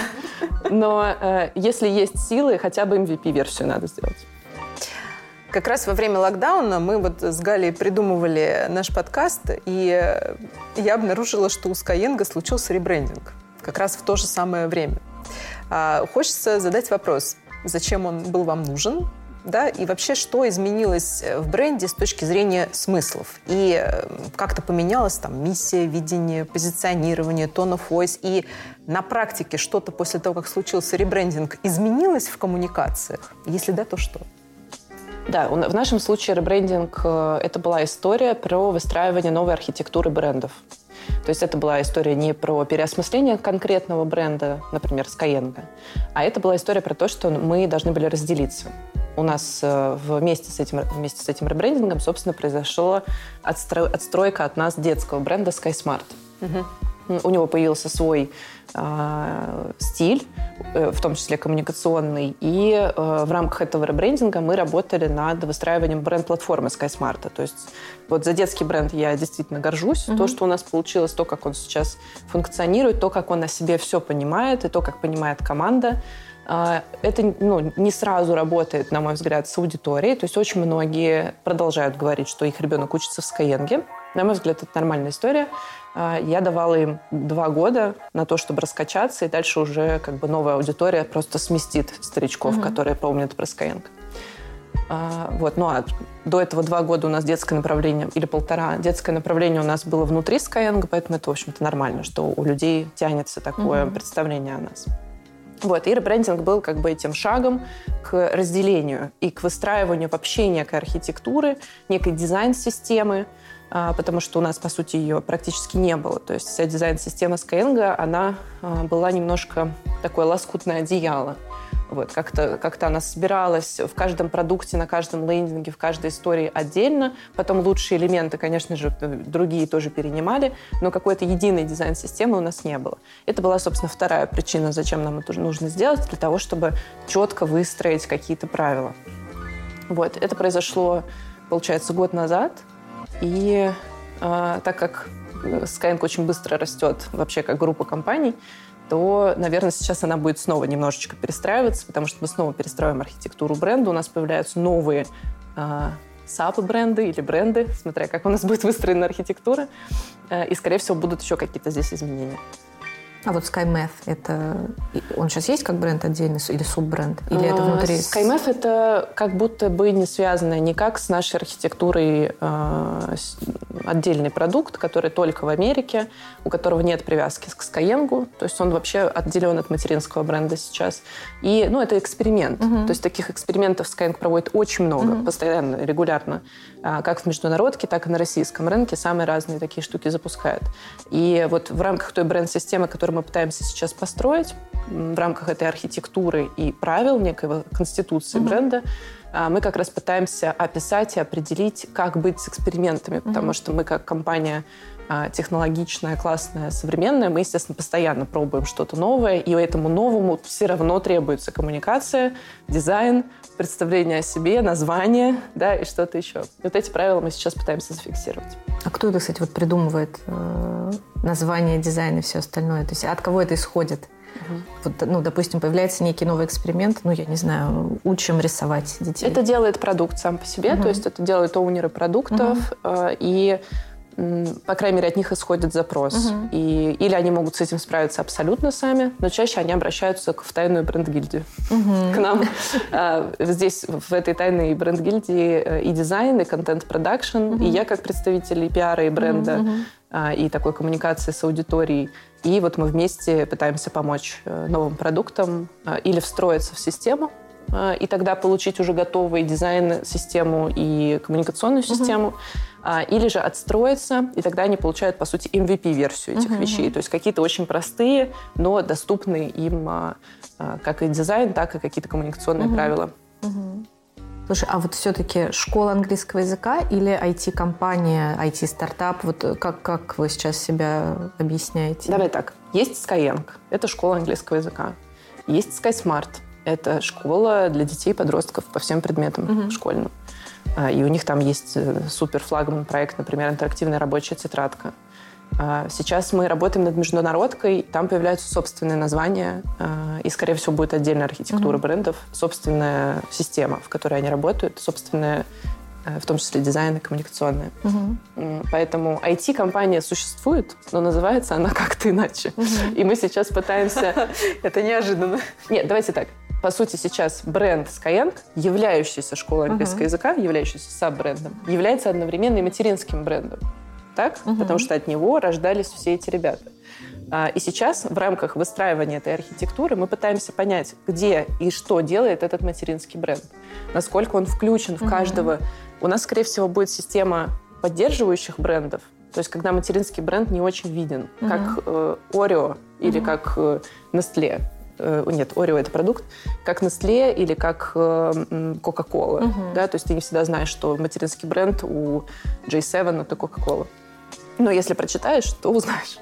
но э, если есть силы, хотя бы MVP-версию надо сделать. Как раз во время локдауна мы вот с Галей придумывали наш подкаст, и я обнаружила, что у Skyeng случился ребрендинг. Как раз в то же самое время. А, хочется задать вопрос, зачем он был вам нужен, да, и вообще, что изменилось в бренде с точки зрения смыслов? И э, как-то поменялась там миссия, видение, позиционирование, tone of voice, и на практике что-то после того, как случился ребрендинг, изменилось в коммуникациях? Если да, то что? Да, в нашем случае ребрендинг э, – это была история про выстраивание новой архитектуры брендов. То есть это была история не про переосмысление конкретного бренда, например, Skyeng, а это была история про то, что мы должны были разделиться. У нас э, вместе с этим, вместе с этим ребрендингом, собственно, произошла отстройка от нас детского бренда SkySmart. Угу. У него появился свой стиль, э, в том числе коммуникационный. И э, в рамках этого ребрендинга мы работали над выстраиванием бренд-платформы SkySmart. То есть вот за детский бренд я действительно горжусь. Mm-hmm. То, что у нас получилось, то, как он сейчас функционирует, то, как он о себе все понимает, и то, как понимает команда э, это ну, не сразу работает, на мой взгляд, с аудиторией. То есть очень многие продолжают говорить, что их ребенок учится в Skyeng. На мой взгляд, это нормальная история. А, я давала им два года на то, чтобы раскачаться, и дальше уже как бы новая аудитория просто сместит старичков, mm-hmm. которые помнят про Skyeng. А, вот, ну а до этого два года у нас детское направление, или полтора, детское направление у нас было внутри Skyeng, поэтому это, в общем-то, нормально, что у людей тянется такое mm-hmm. представление о нас. Вот, и ребрендинг был как бы этим шагом к разделению и к выстраиванию вообще некой архитектуры, некой дизайн-системы, потому что у нас, по сути, ее практически не было. То есть вся дизайн-система Skyeng, она а, была немножко такое лоскутное одеяло. Вот, как-то как она собиралась в каждом продукте, на каждом лендинге, в каждой истории отдельно. Потом лучшие элементы, конечно же, другие тоже перенимали, но какой-то единой дизайн-системы у нас не было. Это была, собственно, вторая причина, зачем нам это нужно сделать, для того, чтобы четко выстроить какие-то правила. Вот, это произошло, получается, год назад. И э, так как Skyeng очень быстро растет вообще как группа компаний, то, наверное, сейчас она будет снова немножечко перестраиваться, потому что мы снова перестраиваем архитектуру бренда, у нас появляются новые э, SAP-бренды или бренды, смотря как у нас будет выстроена архитектура, э, и, скорее всего, будут еще какие-то здесь изменения. А вот SkyMath, это он сейчас есть как бренд отдельный или суббренд? Или это а, внутри? SkyMath это как будто бы не связано никак с нашей архитектурой э, отдельный продукт, который только в Америке, у которого нет привязки к Skyeng, то есть он вообще отделен от материнского бренда сейчас. И, ну, это эксперимент. Uh-huh. То есть таких экспериментов Skyeng проводит очень много, uh-huh. постоянно, регулярно, как в международке, так и на российском рынке самые разные такие штуки запускают. И вот в рамках той бренд-системы, который мы пытаемся сейчас построить в рамках этой архитектуры и правил некой конституции mm-hmm. бренда, а, мы как раз пытаемся описать и определить, как быть с экспериментами, mm-hmm. потому что мы как компания а, технологичная, классная, современная, мы, естественно, постоянно пробуем что-то новое, и этому новому все равно требуется коммуникация, дизайн, представление о себе, название, да, и что-то еще. И вот эти правила мы сейчас пытаемся зафиксировать. А кто это, кстати, вот придумывает э, название, дизайн и все остальное? То есть от кого это исходит? Угу. Вот, ну, допустим, появляется некий новый эксперимент, ну, я не знаю, учим рисовать детей. Это делает продукт сам по себе, угу. то есть это делают оунеры продуктов, угу. э, и по крайней мере, от них исходит запрос. Угу. И, или они могут с этим справиться абсолютно сами, но чаще они обращаются в тайную бренд-гильдию. Угу. К нам. А, здесь, в этой тайной бренд-гильдии э, и дизайн, и контент-продакшн, угу. и я как представитель и пиара, и бренда, угу. и такой коммуникации с аудиторией. И вот мы вместе пытаемся помочь э, новым продуктам а, или встроиться в систему, и тогда получить уже готовый дизайн, систему и коммуникационную систему. Угу а, или же отстроиться, и тогда они получают, по сути, MVP-версию этих uh-huh. вещей. То есть какие-то очень простые, но доступные им а, а, как и дизайн, так и какие-то коммуникационные uh-huh. правила. Uh-huh. Слушай, а вот все-таки школа английского языка или IT-компания, IT-стартап, вот как, как вы сейчас себя объясняете? Давай так. Есть Skyeng, это школа английского языка. Есть SkySmart, это школа для детей и подростков по всем предметам uh-huh. школьным. А, и у них там есть э, супер флагман проект, например, интерактивная рабочая тетрадка. А, сейчас мы работаем над международкой, там появляются собственные названия, а, и, скорее всего, будет отдельная архитектура mm-hmm. брендов, собственная система, в которой они работают, собственная э, в том числе дизайн и коммуникационная. Угу. Поэтому IT-компания существует, но называется она как-то иначе. Угу. И мы сейчас пытаемся... Это неожиданно. Нет, давайте так по сути, сейчас бренд Skyeng, являющийся школой английского uh-huh. языка, являющийся саб-брендом, является одновременно и материнским брендом. Так? Uh-huh. Потому что от него рождались все эти ребята. А, и сейчас в рамках выстраивания этой архитектуры мы пытаемся понять, где и что делает этот материнский бренд. Насколько он включен в каждого. Uh-huh. У нас, скорее всего, будет система поддерживающих брендов, то есть, когда материнский бренд не очень виден, uh-huh. как э, Oreo или uh-huh. как э, Nestle. Э, нет, Орео это продукт, как Nestle или как э, Coca-Cola. Угу. Да? То есть ты не всегда знаешь, что материнский бренд у J7 это Coca-Cola. Но если прочитаешь, то узнаешь.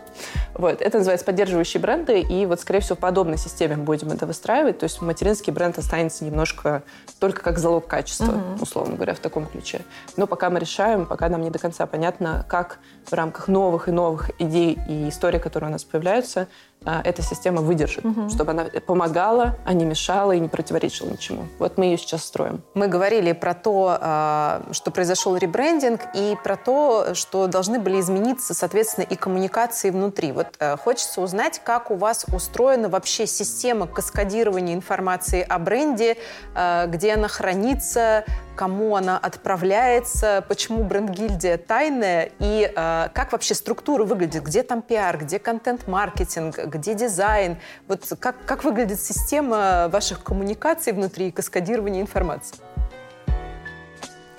Вот. Это называется поддерживающие бренды, и вот, скорее всего, в подобной системе мы будем это выстраивать. То есть материнский бренд останется немножко только как залог качества, uh-huh. условно говоря, в таком ключе. Но пока мы решаем, пока нам не до конца понятно, как в рамках новых и новых идей и историй, которые у нас появляются, а, эта система выдержит, угу. чтобы она помогала, а не мешала и не противоречила ничему. Вот мы ее сейчас строим. Мы говорили про то, а, что произошел ребрендинг, и про то, что должны были измениться, соответственно, и коммуникации внутри. Вот Вот э, хочется узнать, как у вас устроена вообще система каскадирования информации о бренде, э, где она хранится, кому она отправляется, почему бренд-гильдия тайная и э, как вообще структура выглядит, где там пиар, где контент-маркетинг, где дизайн. Вот как, как выглядит система ваших коммуникаций внутри каскадирования информации?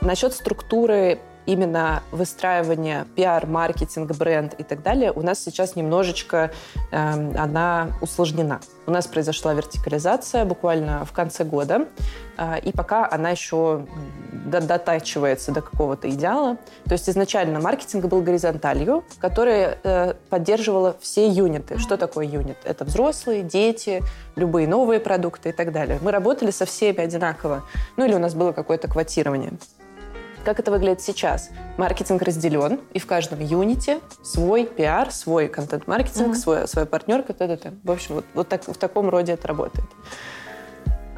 Насчет структуры именно выстраивания пиар, маркетинг, бренд и так далее у нас сейчас немножечко э, она усложнена. У нас произошла вертикализация буквально в конце года, э, и пока она еще дотачивается до какого-то идеала. То есть изначально маркетинг был горизонталью, которая э, поддерживала все юниты. Что такое юнит? Это взрослые, дети, любые новые продукты и так далее. Мы работали со всеми одинаково. Ну или у нас было какое-то квотирование. Как это выглядит сейчас? Маркетинг разделен, и в каждом юните свой пиар, свой контент-маркетинг, mm-hmm. свой, свой партнер, т.д. В общем, вот, вот так, в таком роде это работает.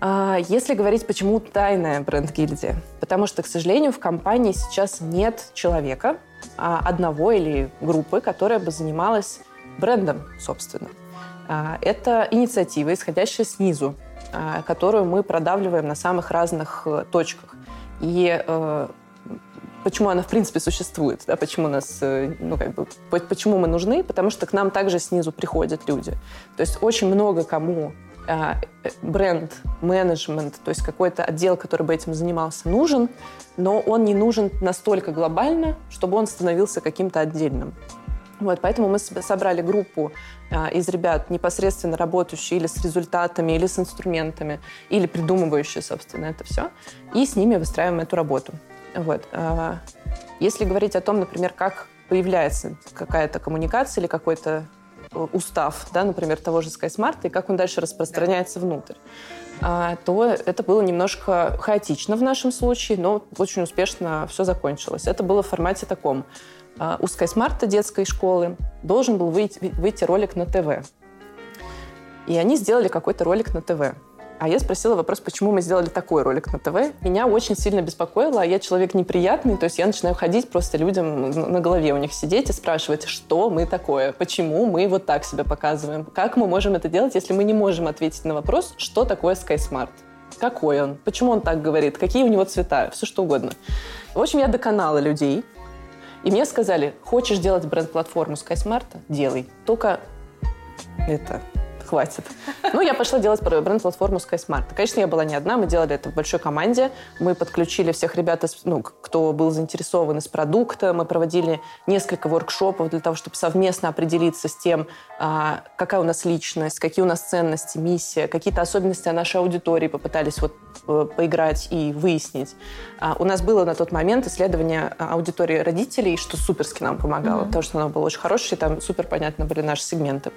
А если говорить, почему тайная бренд-гильдия? Потому что, к сожалению, в компании сейчас нет человека, а одного или группы, которая бы занималась брендом, собственно. А, это инициатива, исходящая снизу, а, которую мы продавливаем на самых разных э, точках. И э, почему она в принципе существует, да, почему нас, э, ну как бы, почему мы нужны, потому что к нам также снизу приходят люди. То есть очень много кому а, э, бренд, менеджмент, то есть какой-то отдел, который бы этим занимался, нужен, но он не нужен настолько глобально, чтобы он становился каким-то отдельным. Вот, поэтому мы собрали группу а, из ребят, непосредственно работающие или с результатами, или с инструментами, или придумывающие, собственно, это все, и с ними выстраиваем эту работу. Вот. А, если говорить о том, например, как появляется какая-то коммуникация или какой-то э, устав, да, например, того же SkySmart, и как он дальше распространяется внутрь, а, то это было немножко хаотично в нашем случае, но очень успешно все закончилось. Это было в формате таком. А, у SkySmart детской школы должен был выйти, выйти ролик на ТВ. И они сделали какой-то ролик на ТВ. А я спросила вопрос, почему мы сделали такой ролик на ТВ. Меня очень сильно беспокоило, а я человек неприятный, то есть я начинаю ходить просто людям на голове у них сидеть и спрашивать, что мы такое, почему мы вот так себя показываем, как мы можем это делать, если мы не можем ответить на вопрос, что такое SkySmart. Какой он? Почему он так говорит? Какие у него цвета? Все что угодно. В общем, я доконала людей. И мне сказали, хочешь делать бренд-платформу SkySmart? Делай. Только это хватит. Ну, я пошла делать бренд-платформу SkySmart. Конечно, я была не одна, мы делали это в большой команде. Мы подключили всех ребят, ну, кто был заинтересован из продукта. Мы проводили несколько воркшопов для того, чтобы совместно определиться с тем, а, какая у нас личность, какие у нас ценности, миссия, какие-то особенности нашей аудитории попытались вот э, поиграть и выяснить. А, у нас было на тот момент исследование аудитории родителей, что суперски нам помогало, mm-hmm. потому что оно было очень хорошее, там супер понятно были наши сегменты.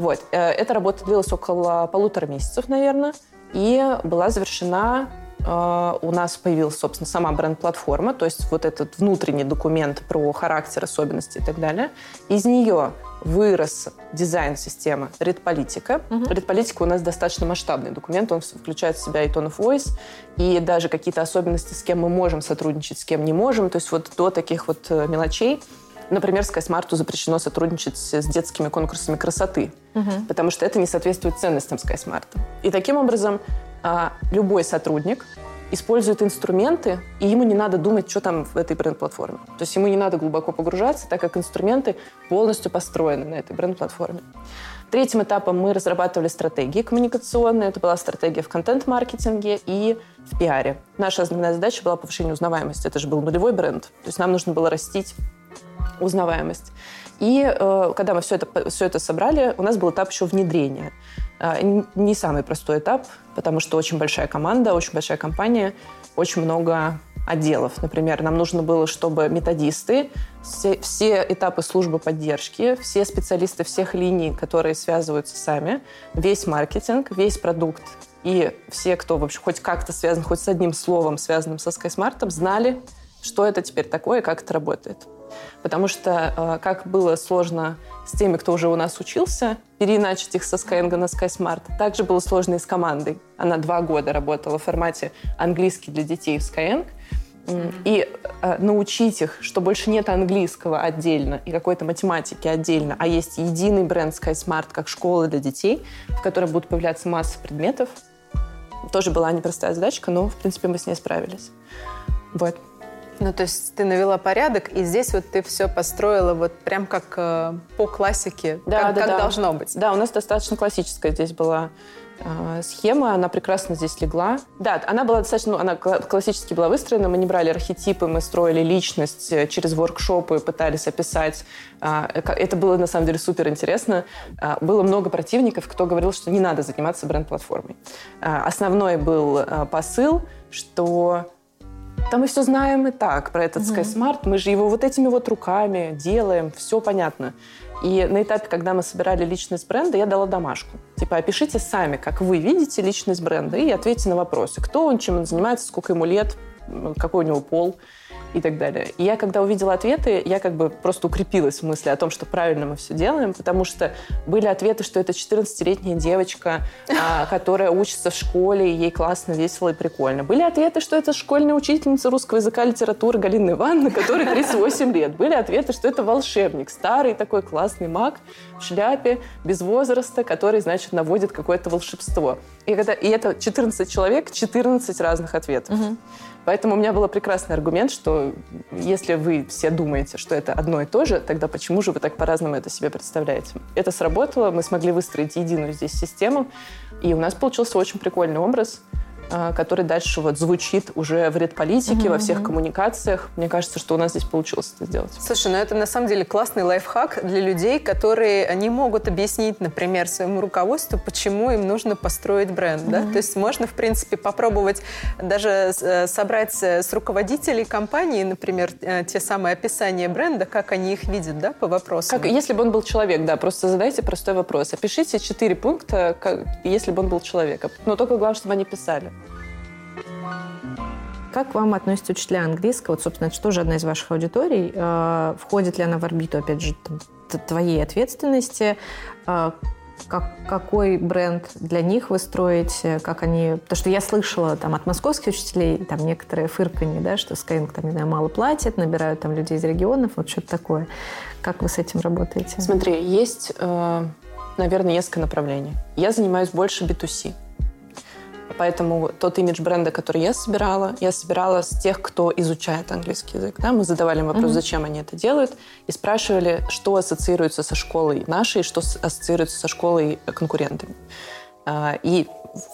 Вот. Э, эта работа длилась около полутора месяцев, наверное, и была завершена э, у нас появилась, собственно, сама бренд-платформа, то есть вот этот внутренний документ про характер, особенности и так далее. Из нее вырос дизайн системы Редполитика. Угу. Редполитика у нас достаточно масштабный документ, он включает в себя и tone of voice, и даже какие-то особенности, с кем мы можем сотрудничать, с кем не можем, то есть вот до таких вот э, мелочей. Например, SkySmart запрещено сотрудничать с детскими конкурсами красоты, угу. потому что это не соответствует ценностям SkySmart. И таким образом а, любой сотрудник использует инструменты, и ему не надо думать, что там в этой бренд-платформе. То есть ему не надо глубоко погружаться, так как инструменты полностью построены на этой бренд-платформе. Третьим этапом мы разрабатывали стратегии коммуникационные. Это была стратегия в контент-маркетинге и в пиаре. Наша основная задача была повышение узнаваемости. Это же был нулевой бренд. То есть нам нужно было растить узнаваемость. И э, когда мы все это, все это собрали, у нас был этап еще внедрения. Э, не самый простой этап, потому что очень большая команда, очень большая компания, очень много отделов. Например, нам нужно было, чтобы методисты, все, все этапы службы поддержки, все специалисты всех линий, которые связываются сами, весь маркетинг, весь продукт и все, кто вообще хоть как-то связан, хоть с одним словом, связанным со SkySmart, знали, что это теперь такое и как это работает. Потому что э, как было сложно с теми, кто уже у нас учился, переиначить их со Skyeng на SkySmart, также было сложно и с командой. Она два года работала в формате английский для детей в Skyeng, и э, научить их, что больше нет английского отдельно и какой-то математики отдельно, а есть единый бренд SkySmart как школа для детей, в которой будут появляться масса предметов. Тоже была непростая задачка, но, в принципе, мы с ней справились. Вот. Ну, то есть ты навела порядок, и здесь вот ты все построила вот прям как э, по классике, да, как, да, как да. должно быть. Да, у нас достаточно классическая здесь была э, схема, она прекрасно здесь легла. Да, она была достаточно, ну, она классически была выстроена, мы не брали архетипы, мы строили личность э, через воркшопы, пытались описать. Э, это было, на самом деле, супер интересно. Э, было много противников, кто говорил, что не надо заниматься бренд-платформой. Э, основной был э, посыл, что да мы все знаем и так про этот mm-hmm. SkySmart. Мы же его вот этими вот руками делаем, все понятно. И на этапе, когда мы собирали личность бренда, я дала домашку. Типа, опишите сами, как вы видите личность бренда, и ответьте на вопросы. Кто он, чем он занимается, сколько ему лет, какой у него пол и так далее. И я, когда увидела ответы, я как бы просто укрепилась в мысли о том, что правильно мы все делаем, потому что были ответы, что это 14-летняя девочка, а, которая учится в школе, и ей классно, весело и прикольно. Были ответы, что это школьная учительница русского языка и литературы Галина Ивановна, которой 38 лет. Были ответы, что это волшебник, старый такой классный маг в шляпе, без возраста, который, значит, наводит какое-то волшебство. И, когда, и это 14 человек, 14 разных ответов. Угу. Поэтому у меня был прекрасный аргумент, что если вы все думаете, что это одно и то же, тогда почему же вы так по-разному это себе представляете? Это сработало, мы смогли выстроить единую здесь систему, и у нас получился очень прикольный образ. А, который дальше вот звучит уже в редполитике, угу, во всех угу. коммуникациях. Мне кажется, что у нас здесь получилось это сделать. Слушай, ну это на самом деле классный лайфхак для людей, которые не могут объяснить, например, своему руководству, почему им нужно построить бренд. Угу. Да? То есть можно, в принципе, попробовать даже э, собрать с руководителей компании, например, э, те самые описания бренда, как они их видят да, по вопросам. Как, если бы он был человек, да, просто задайте простой вопрос. Опишите четыре пункта, как, если бы он был человеком. Но только главное, чтобы они писали. Как к вам относятся учителя английского? Вот, собственно, это же тоже одна из ваших аудиторий. А, входит ли она в орбиту, опять же, твоей ответственности? А, как, какой бренд для них вы строите, как они... Потому что я слышала там от московских учителей там некоторые фырканье, да, что Skyeng там, не знаю, мало платит, набирают там людей из регионов, вот что-то такое. Как вы с этим работаете? Смотри, есть, э, наверное, несколько направлений. Я занимаюсь больше B2C. Поэтому тот имидж бренда, который я собирала, я собирала с тех, кто изучает английский язык. Да? Мы задавали им вопрос, mm-hmm. зачем они это делают, и спрашивали, что ассоциируется со школой нашей, что ассоциируется со школой конкурентами. А, и,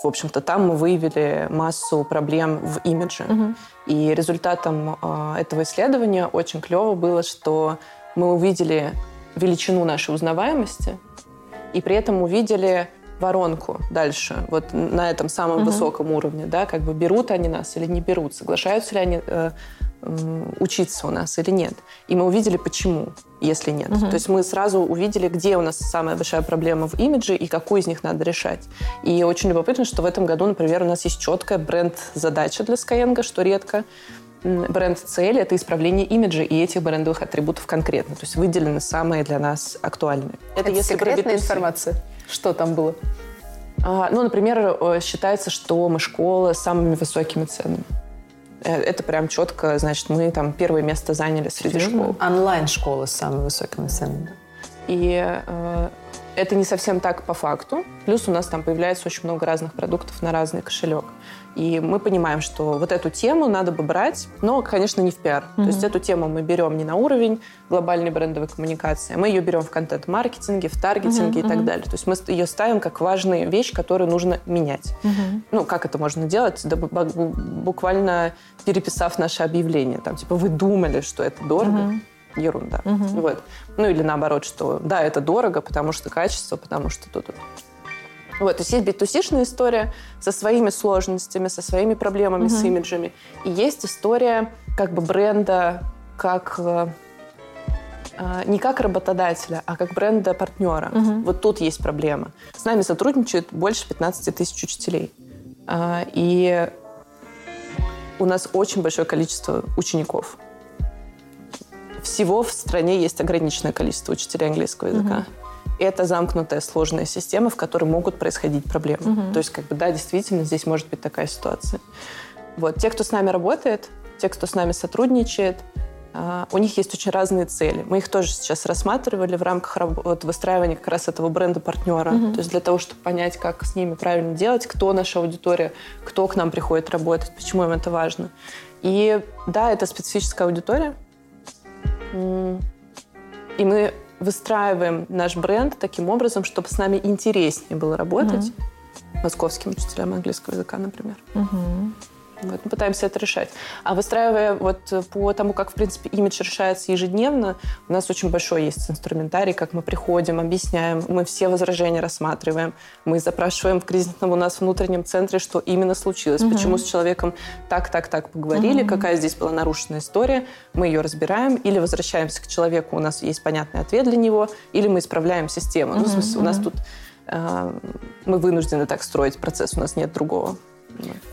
в общем-то, там мы выявили массу проблем в имидже. Mm-hmm. И результатом а, этого исследования очень клево было, что мы увидели величину нашей узнаваемости, и при этом увидели воронку дальше, вот на этом самом угу. высоком уровне, да, как бы берут они нас или не берут, соглашаются ли они э, учиться у нас или нет. И мы увидели, почему, если нет. Угу. То есть мы сразу увидели, где у нас самая большая проблема в имидже и какую из них надо решать. И очень любопытно, что в этом году, например, у нас есть четкая бренд-задача для Skyeng, что редко бренд-цель – это исправление имиджа и этих брендовых атрибутов конкретно. То есть выделены самые для нас актуальные. Это, это если секретная информация? Что там было? А, ну, например, э, считается, что мы школа с самыми высокими ценами. Э, это прям четко, значит, мы там первое место заняли среди школ. Онлайн-школа с самыми высокими ценами. И э, это не совсем так по факту. Плюс у нас там появляется очень много разных продуктов на разный кошелек. И мы понимаем, что вот эту тему надо бы брать, но, конечно, не в пиар. Mm-hmm. То есть эту тему мы берем не на уровень глобальной брендовой коммуникации, мы ее берем в контент-маркетинге, в таргетинге mm-hmm. и так далее. То есть мы ее ставим как важную вещь, которую нужно менять. Mm-hmm. Ну, как это можно делать? Да, буквально переписав наше объявление. Там, типа, вы думали, что это дорого? Mm-hmm ерунда. Угу. Вот. Ну или наоборот, что да, это дорого, потому что качество, потому что тут. Вот, то есть есть b история со своими сложностями, со своими проблемами угу. с имиджами. И есть история как бы бренда как э, э, не как работодателя, а как бренда партнера. Угу. Вот тут есть проблема. С нами сотрудничает больше 15 тысяч учителей. Э, и у нас очень большое количество учеников всего в стране есть ограниченное количество учителей английского языка. Угу. Это замкнутая сложная система, в которой могут происходить проблемы. Угу. То есть, как бы, да, действительно, здесь может быть такая ситуация. Вот. Те, кто с нами работает, те, кто с нами сотрудничает, а, у них есть очень разные цели. Мы их тоже сейчас рассматривали в рамках вот, выстраивания как раз этого бренда партнера. Mm-hmm. То есть для того, чтобы понять, как с ними правильно делать, кто наша аудитория, кто к нам приходит работать, почему им это важно. И да, это специфическая аудитория. И мы выстраиваем наш бренд таким образом, чтобы с нами интереснее было работать. Mm-hmm. Московским учителям английского языка, например. Mm-hmm. Вот, мы пытаемся это решать. А выстраивая вот по тому, как, в принципе, имидж решается ежедневно, у нас очень большой есть инструментарий, как мы приходим, объясняем, мы все возражения рассматриваем, мы запрашиваем в кризисном у нас внутреннем центре, что именно случилось, угу. почему с человеком так, так, так поговорили, угу. какая здесь была нарушена история, мы ее разбираем, или возвращаемся к человеку, у нас есть понятный ответ для него, или мы исправляем систему. Угу. Ну, в смысле, у нас тут э, мы вынуждены так строить процесс, у нас нет другого.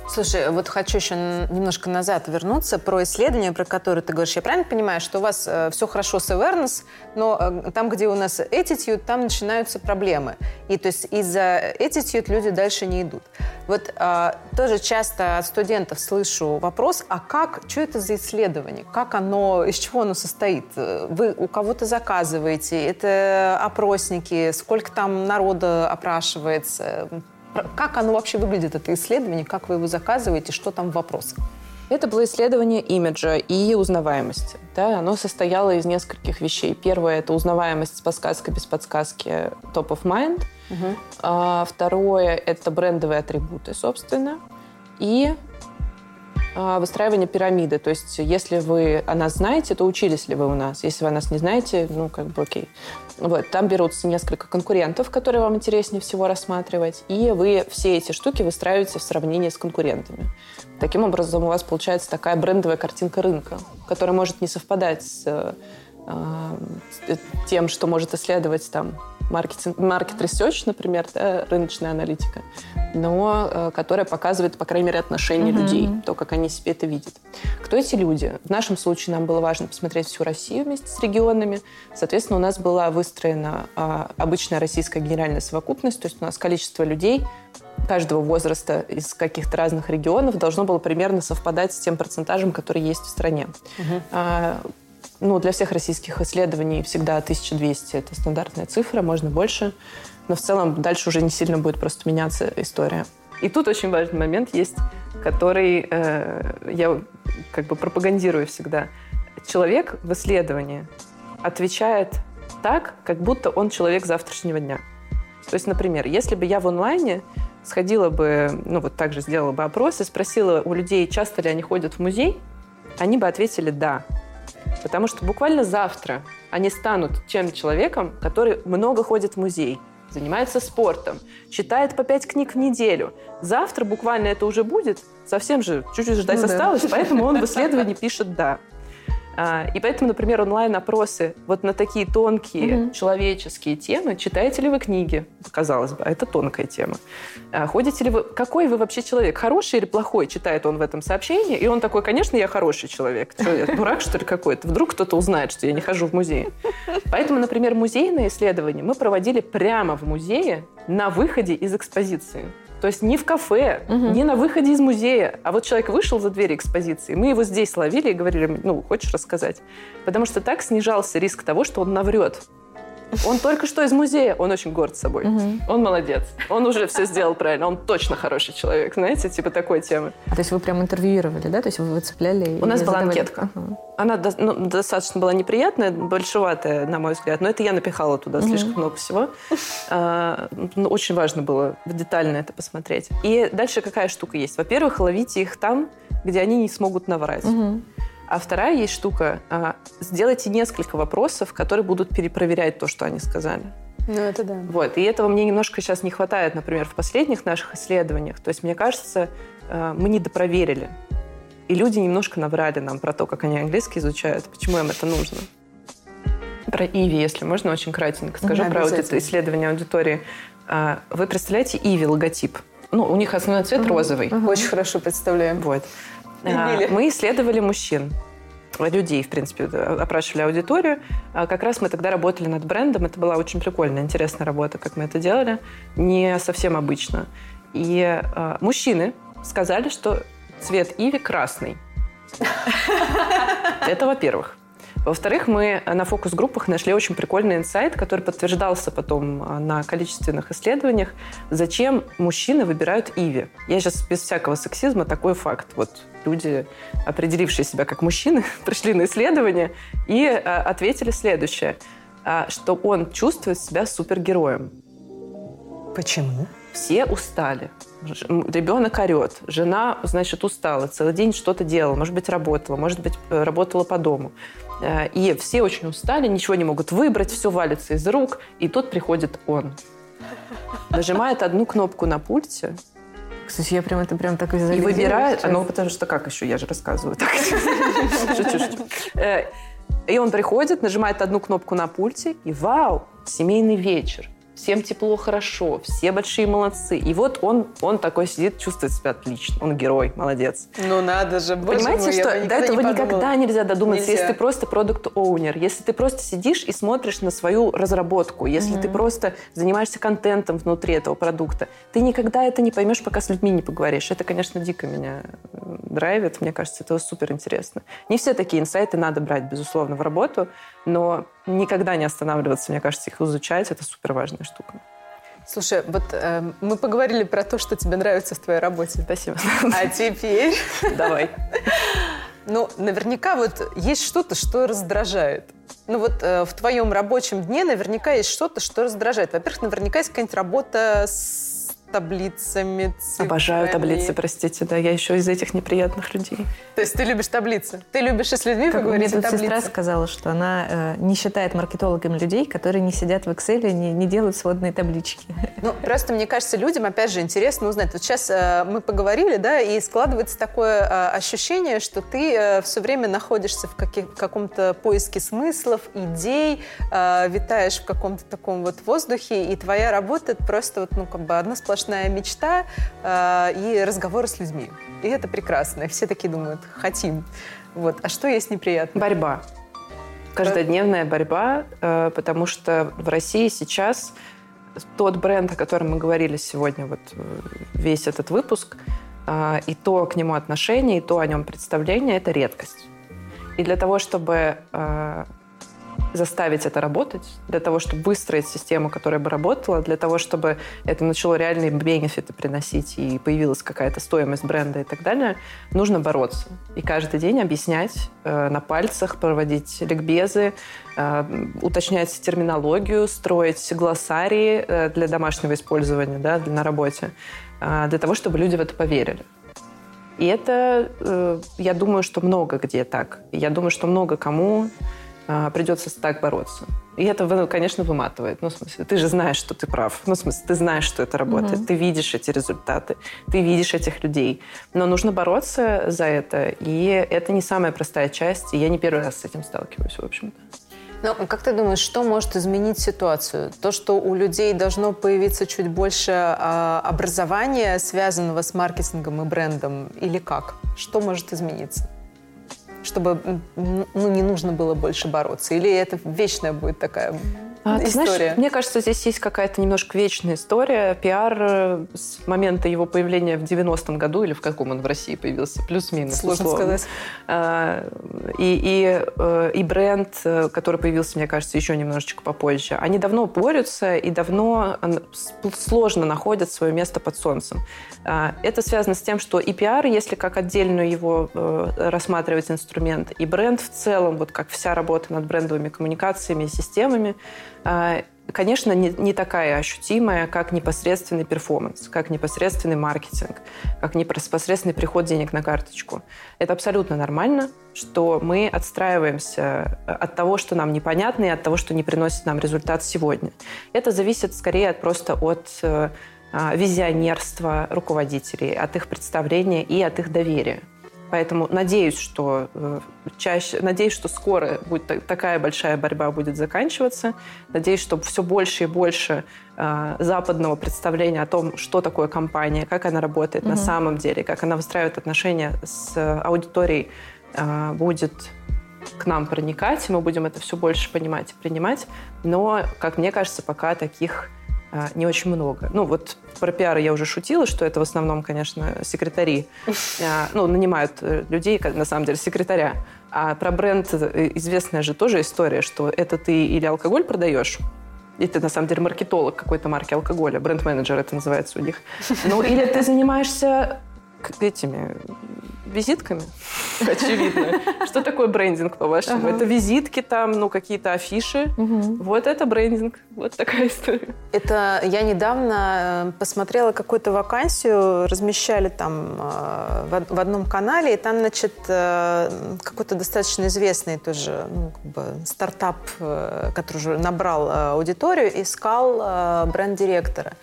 Слушай, вот хочу еще немножко назад вернуться про исследование, про которое ты говоришь. Я правильно понимаю, что у вас э, все хорошо с awareness, но э, там, где у нас attitude, там начинаются проблемы. И то есть из-за attitude люди дальше не идут. Вот э, тоже часто от студентов слышу вопрос, а как, что это за исследование? Как оно, из чего оно состоит? Вы у кого-то заказываете? Это опросники? Сколько там народа опрашивается? Как оно вообще выглядит, это исследование? Как вы его заказываете? Что там в вопросах? Это было исследование имиджа и узнаваемости. Да, оно состояло из нескольких вещей. Первое – это узнаваемость с подсказкой, без подсказки top of mind. Угу. А, второе – это брендовые атрибуты, собственно. И а, выстраивание пирамиды. То есть, если вы о нас знаете, то учились ли вы у нас? Если вы о нас не знаете, ну, как бы окей. Вот, там берутся несколько конкурентов, которые вам интереснее всего рассматривать, и вы все эти штуки выстраиваете в сравнении с конкурентами. Таким образом, у вас получается такая брендовая картинка рынка, которая может не совпадать с, э, с тем, что может исследовать там маркетинг, market research, например, да, рыночная аналитика, но э, которая показывает, по крайней мере, отношение mm-hmm. людей, то, как они себе это видят. Кто эти люди? В нашем случае нам было важно посмотреть всю Россию вместе с регионами. Соответственно, у нас была выстроена э, обычная российская генеральная совокупность, то есть у нас количество людей каждого возраста из каких-то разных регионов должно было примерно совпадать с тем процентажем, который есть в стране. Угу ну, для всех российских исследований всегда 1200 – это стандартная цифра, можно больше. Но в целом дальше уже не сильно будет просто меняться история. И тут очень важный момент есть, который э, я как бы пропагандирую всегда. Человек в исследовании отвечает так, как будто он человек завтрашнего дня. То есть, например, если бы я в онлайне сходила бы, ну вот так же сделала бы опрос и спросила у людей, часто ли они ходят в музей, они бы ответили «да». Потому что буквально завтра они станут тем человеком, который много ходит в музей, занимается спортом, читает по пять книг в неделю. Завтра буквально это уже будет, совсем же чуть-чуть ждать ну, осталось, да. поэтому он в исследовании пишет «да». А, и поэтому, например, онлайн-опросы вот на такие тонкие угу. человеческие темы. Читаете ли вы книги? Казалось бы, это тонкая тема. А, ходите ли вы... Какой вы вообще человек? Хороший или плохой? Читает он в этом сообщении. И он такой, конечно, я хороший человек. Что, я дурак, что ли, какой-то? Вдруг кто-то узнает, что я не хожу в музей. Поэтому, например, музейные исследования мы проводили прямо в музее на выходе из экспозиции. То есть не в кафе, угу. не на выходе из музея. А вот человек вышел за двери экспозиции, мы его здесь ловили и говорили, ну, хочешь рассказать? Потому что так снижался риск того, что он наврет. Он только что из музея, он очень горд собой. Угу. Он молодец. Он уже все сделал правильно. Он точно хороший человек, знаете, типа такой темы. А то есть вы прям интервьюировали, да? То есть вы выцепляли? У нас была задавали... анкетка. Угу. Она до, ну, достаточно была неприятная, большеватая, на мой взгляд. Но это я напихала туда угу. слишком много всего. А, ну, очень важно было детально это посмотреть. И дальше какая штука есть? Во-первых, ловите их там, где они не смогут наврать. Угу. А вторая есть штука. А, сделайте несколько вопросов, которые будут перепроверять то, что они сказали. Ну, это да. Вот. И этого мне немножко сейчас не хватает, например, в последних наших исследованиях. То есть, мне кажется, а, мы недопроверили. И люди немножко наврали нам про то, как они английский изучают, почему им это нужно. Про Иви, если можно, очень кратенько скажу да, про вот это исследование аудитории. А, вы представляете Иви логотип? Ну, у них основной цвет угу. розовый. Угу. Очень хорошо представляем. Вот. Мы исследовали мужчин людей, в принципе, опрашивали аудиторию. А как раз мы тогда работали над брендом. Это была очень прикольная, интересная работа, как мы это делали. Не совсем обычно. И э, мужчины сказали, что цвет Иви красный. Это во-первых. Во-вторых, мы на фокус-группах нашли очень прикольный инсайт, который подтверждался потом а, на количественных исследованиях, зачем мужчины выбирают Иви. Я сейчас без всякого сексизма такой факт. Вот люди, определившие себя как мужчины, пришли на исследование и а, ответили следующее, а, что он чувствует себя супергероем. Почему? Все устали. Ребенок орет, жена, значит, устала, целый день что-то делала, может быть, работала, может быть, э, работала по дому. Э, и все очень устали, ничего не могут выбрать, все валится из рук. И тут приходит он. Нажимает одну кнопку на пульте. Кстати, я прям это прям так И выбирает, сейчас. ну потому что как еще, я же рассказываю так. Шучу, шучу. Э, и он приходит, нажимает одну кнопку на пульте, и вау, семейный вечер всем тепло, хорошо, все большие молодцы. И вот он, он такой сидит, чувствует себя отлично. Он герой, молодец. Ну надо же, боже Понимаете, мой, что до этого не никогда нельзя додуматься, нельзя. если ты просто продукт-оунер, если ты просто сидишь и смотришь на свою разработку, если mm-hmm. ты просто занимаешься контентом внутри этого продукта, ты никогда это не поймешь, пока с людьми не поговоришь. Это, конечно, дико меня драйвит. Мне кажется, это супер интересно. Не все такие инсайты надо брать, безусловно, в работу, но никогда не останавливаться, мне кажется, их изучать, это супер важная штука. Слушай, вот э, мы поговорили про то, что тебе нравится в твоей работе. Спасибо. А теперь... Давай. Ну, наверняка вот есть что-то, что раздражает. Ну вот э, в твоем рабочем дне наверняка есть что-то, что раздражает. Во-первых, наверняка есть какая-нибудь работа с таблицами, цифрами. Обожаю таблицы, простите, да, я еще из этих неприятных людей. То есть ты любишь таблицы? Ты любишь и с людьми как поговорить, Мне тут сестра сказала, что она э, не считает маркетологами людей, которые не сидят в Excel, не, не делают сводные таблички. Ну, просто мне кажется, людям, опять же, интересно узнать. Вот сейчас э, мы поговорили, да, и складывается такое э, ощущение, что ты э, все время находишься в, каких, в каком-то поиске смыслов, идей, э, витаешь в каком-то таком вот воздухе, и твоя работа это просто вот, ну, как бы одна сплошная сплошная мечта э, и разговоры с людьми. И это прекрасно. все такие думают, хотим. Вот. А что есть неприятно? Борьба. Каждодневная борьба, э, потому что в России сейчас тот бренд, о котором мы говорили сегодня, вот э, весь этот выпуск, э, и то к нему отношение, и то о нем представление – это редкость. И для того, чтобы э, заставить это работать, для того, чтобы выстроить систему, которая бы работала, для того, чтобы это начало реальные бенефиты приносить и появилась какая-то стоимость бренда и так далее, нужно бороться. И каждый день объяснять э, на пальцах, проводить ликбезы, э, уточнять терминологию, строить глоссарии э, для домашнего использования да, на работе, э, для того, чтобы люди в это поверили. И это, э, я думаю, что много где так. Я думаю, что много кому придется так бороться. И это, конечно, выматывает. Ну, в смысле, ты же знаешь, что ты прав. Ну, в смысле, ты знаешь, что это работает. Угу. Ты видишь эти результаты. Ты видишь этих людей. Но нужно бороться за это. И это не самая простая часть. И я не первый раз с этим сталкиваюсь, в общем-то. Ну, как ты думаешь, что может изменить ситуацию? То, что у людей должно появиться чуть больше э, образования, связанного с маркетингом и брендом, или как? Что может измениться? Чтобы ну, не нужно было больше бороться? Или это вечная будет такая а, история? Знаешь, мне кажется, здесь есть какая-то немножко вечная история. Пиар э, с момента его появления в 90-м году, или в каком он в России появился, плюс-минус. Сложно условно. сказать. А, и, и, э, и бренд, э, который появился, мне кажется, еще немножечко попозже, они давно борются и давно сложно находят свое место под солнцем. А, это связано с тем, что и пиар, если как отдельную его рассматривать инструмент, и бренд в целом, вот как вся работа над брендовыми коммуникациями и системами, конечно, не, не такая ощутимая, как непосредственный перформанс, как непосредственный маркетинг, как непосредственный приход денег на карточку. Это абсолютно нормально, что мы отстраиваемся от того, что нам непонятно, и от того, что не приносит нам результат сегодня. Это зависит скорее просто от э, а, визионерства руководителей, от их представления и от их доверия. Поэтому надеюсь, что э, чаще, надеюсь, что скоро будет такая большая борьба будет заканчиваться. Надеюсь, что все больше и больше э, западного представления о том, что такое компания, как она работает mm-hmm. на самом деле, как она выстраивает отношения с аудиторией, э, будет к нам проникать, и мы будем это все больше понимать и принимать. Но, как мне кажется, пока таких не очень много. Ну, вот про пиар я уже шутила, что это в основном, конечно, секретари. А, ну, нанимают э, людей, на самом деле, секретаря. А про бренд э, известная же тоже история, что это ты или алкоголь продаешь, и ты, на самом деле, маркетолог какой-то марки алкоголя, бренд-менеджер это называется у них. Ну, или ты занимаешься этими визитками, очевидно. Что такое брендинг, по-вашему? Ага. Это визитки там, ну, какие-то афиши. Угу. Вот это брендинг. Вот такая история. Это я недавно э, посмотрела какую-то вакансию, размещали там э, в одном канале, и там, значит, э, какой-то достаточно известный тоже ну, как бы стартап, который уже набрал аудиторию, искал бренд-директора.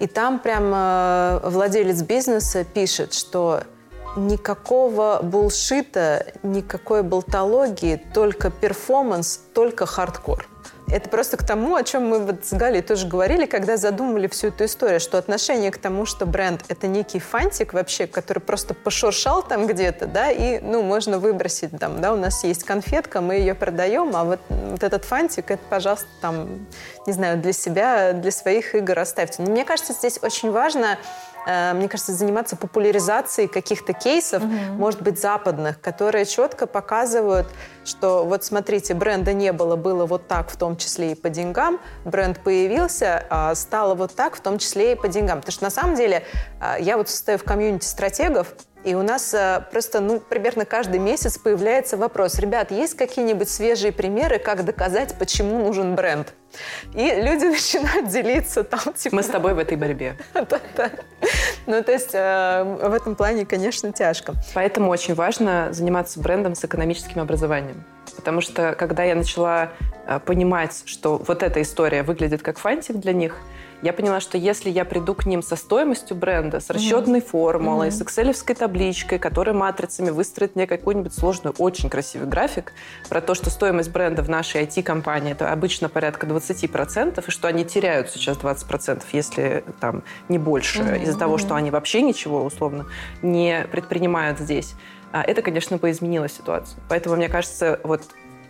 И там прям владелец бизнеса пишет, что никакого bullshit а, никакой болтологии, только performance, только хардкор. Это просто к тому, о чем мы вот с Галей тоже говорили, когда задумывали всю эту историю, что отношение к тому, что бренд — это некий фантик вообще, который просто пошуршал там где-то, да, и, ну, можно выбросить там, да, у нас есть конфетка, мы ее продаем, а вот, вот этот фантик, это, пожалуйста, там, не знаю, для себя, для своих игр оставьте. Но мне кажется, здесь очень важно мне кажется, заниматься популяризацией каких-то кейсов, угу. может быть, западных, которые четко показывают, что вот смотрите, бренда не было, было вот так, в том числе и по деньгам, бренд появился, а стало вот так, в том числе и по деньгам. Потому что на самом деле э, я вот состою в комьюнити стратегов, и у нас э, просто, ну, примерно каждый месяц появляется вопрос, ребят, есть какие-нибудь свежие примеры, как доказать, почему нужен бренд? И люди начинают делиться там, типа... Мы с тобой в этой борьбе. Да-да. Ну, то есть э, в этом плане, конечно, тяжко. Поэтому очень важно заниматься брендом с экономическим образованием. Потому что, когда я начала э, понимать, что вот эта история выглядит как фантик для них – я поняла, что если я приду к ним со стоимостью бренда, с расчетной mm-hmm. формулой, mm-hmm. с экселевской табличкой, которая матрицами выстроит мне какой-нибудь сложный, очень красивый график про то, что стоимость бренда в нашей IT-компании это обычно порядка 20%, и что они теряют сейчас 20%, если там не больше, mm-hmm. из-за того, что они вообще ничего условно не предпринимают здесь. А это, конечно, бы изменило ситуацию. Поэтому, мне кажется, вот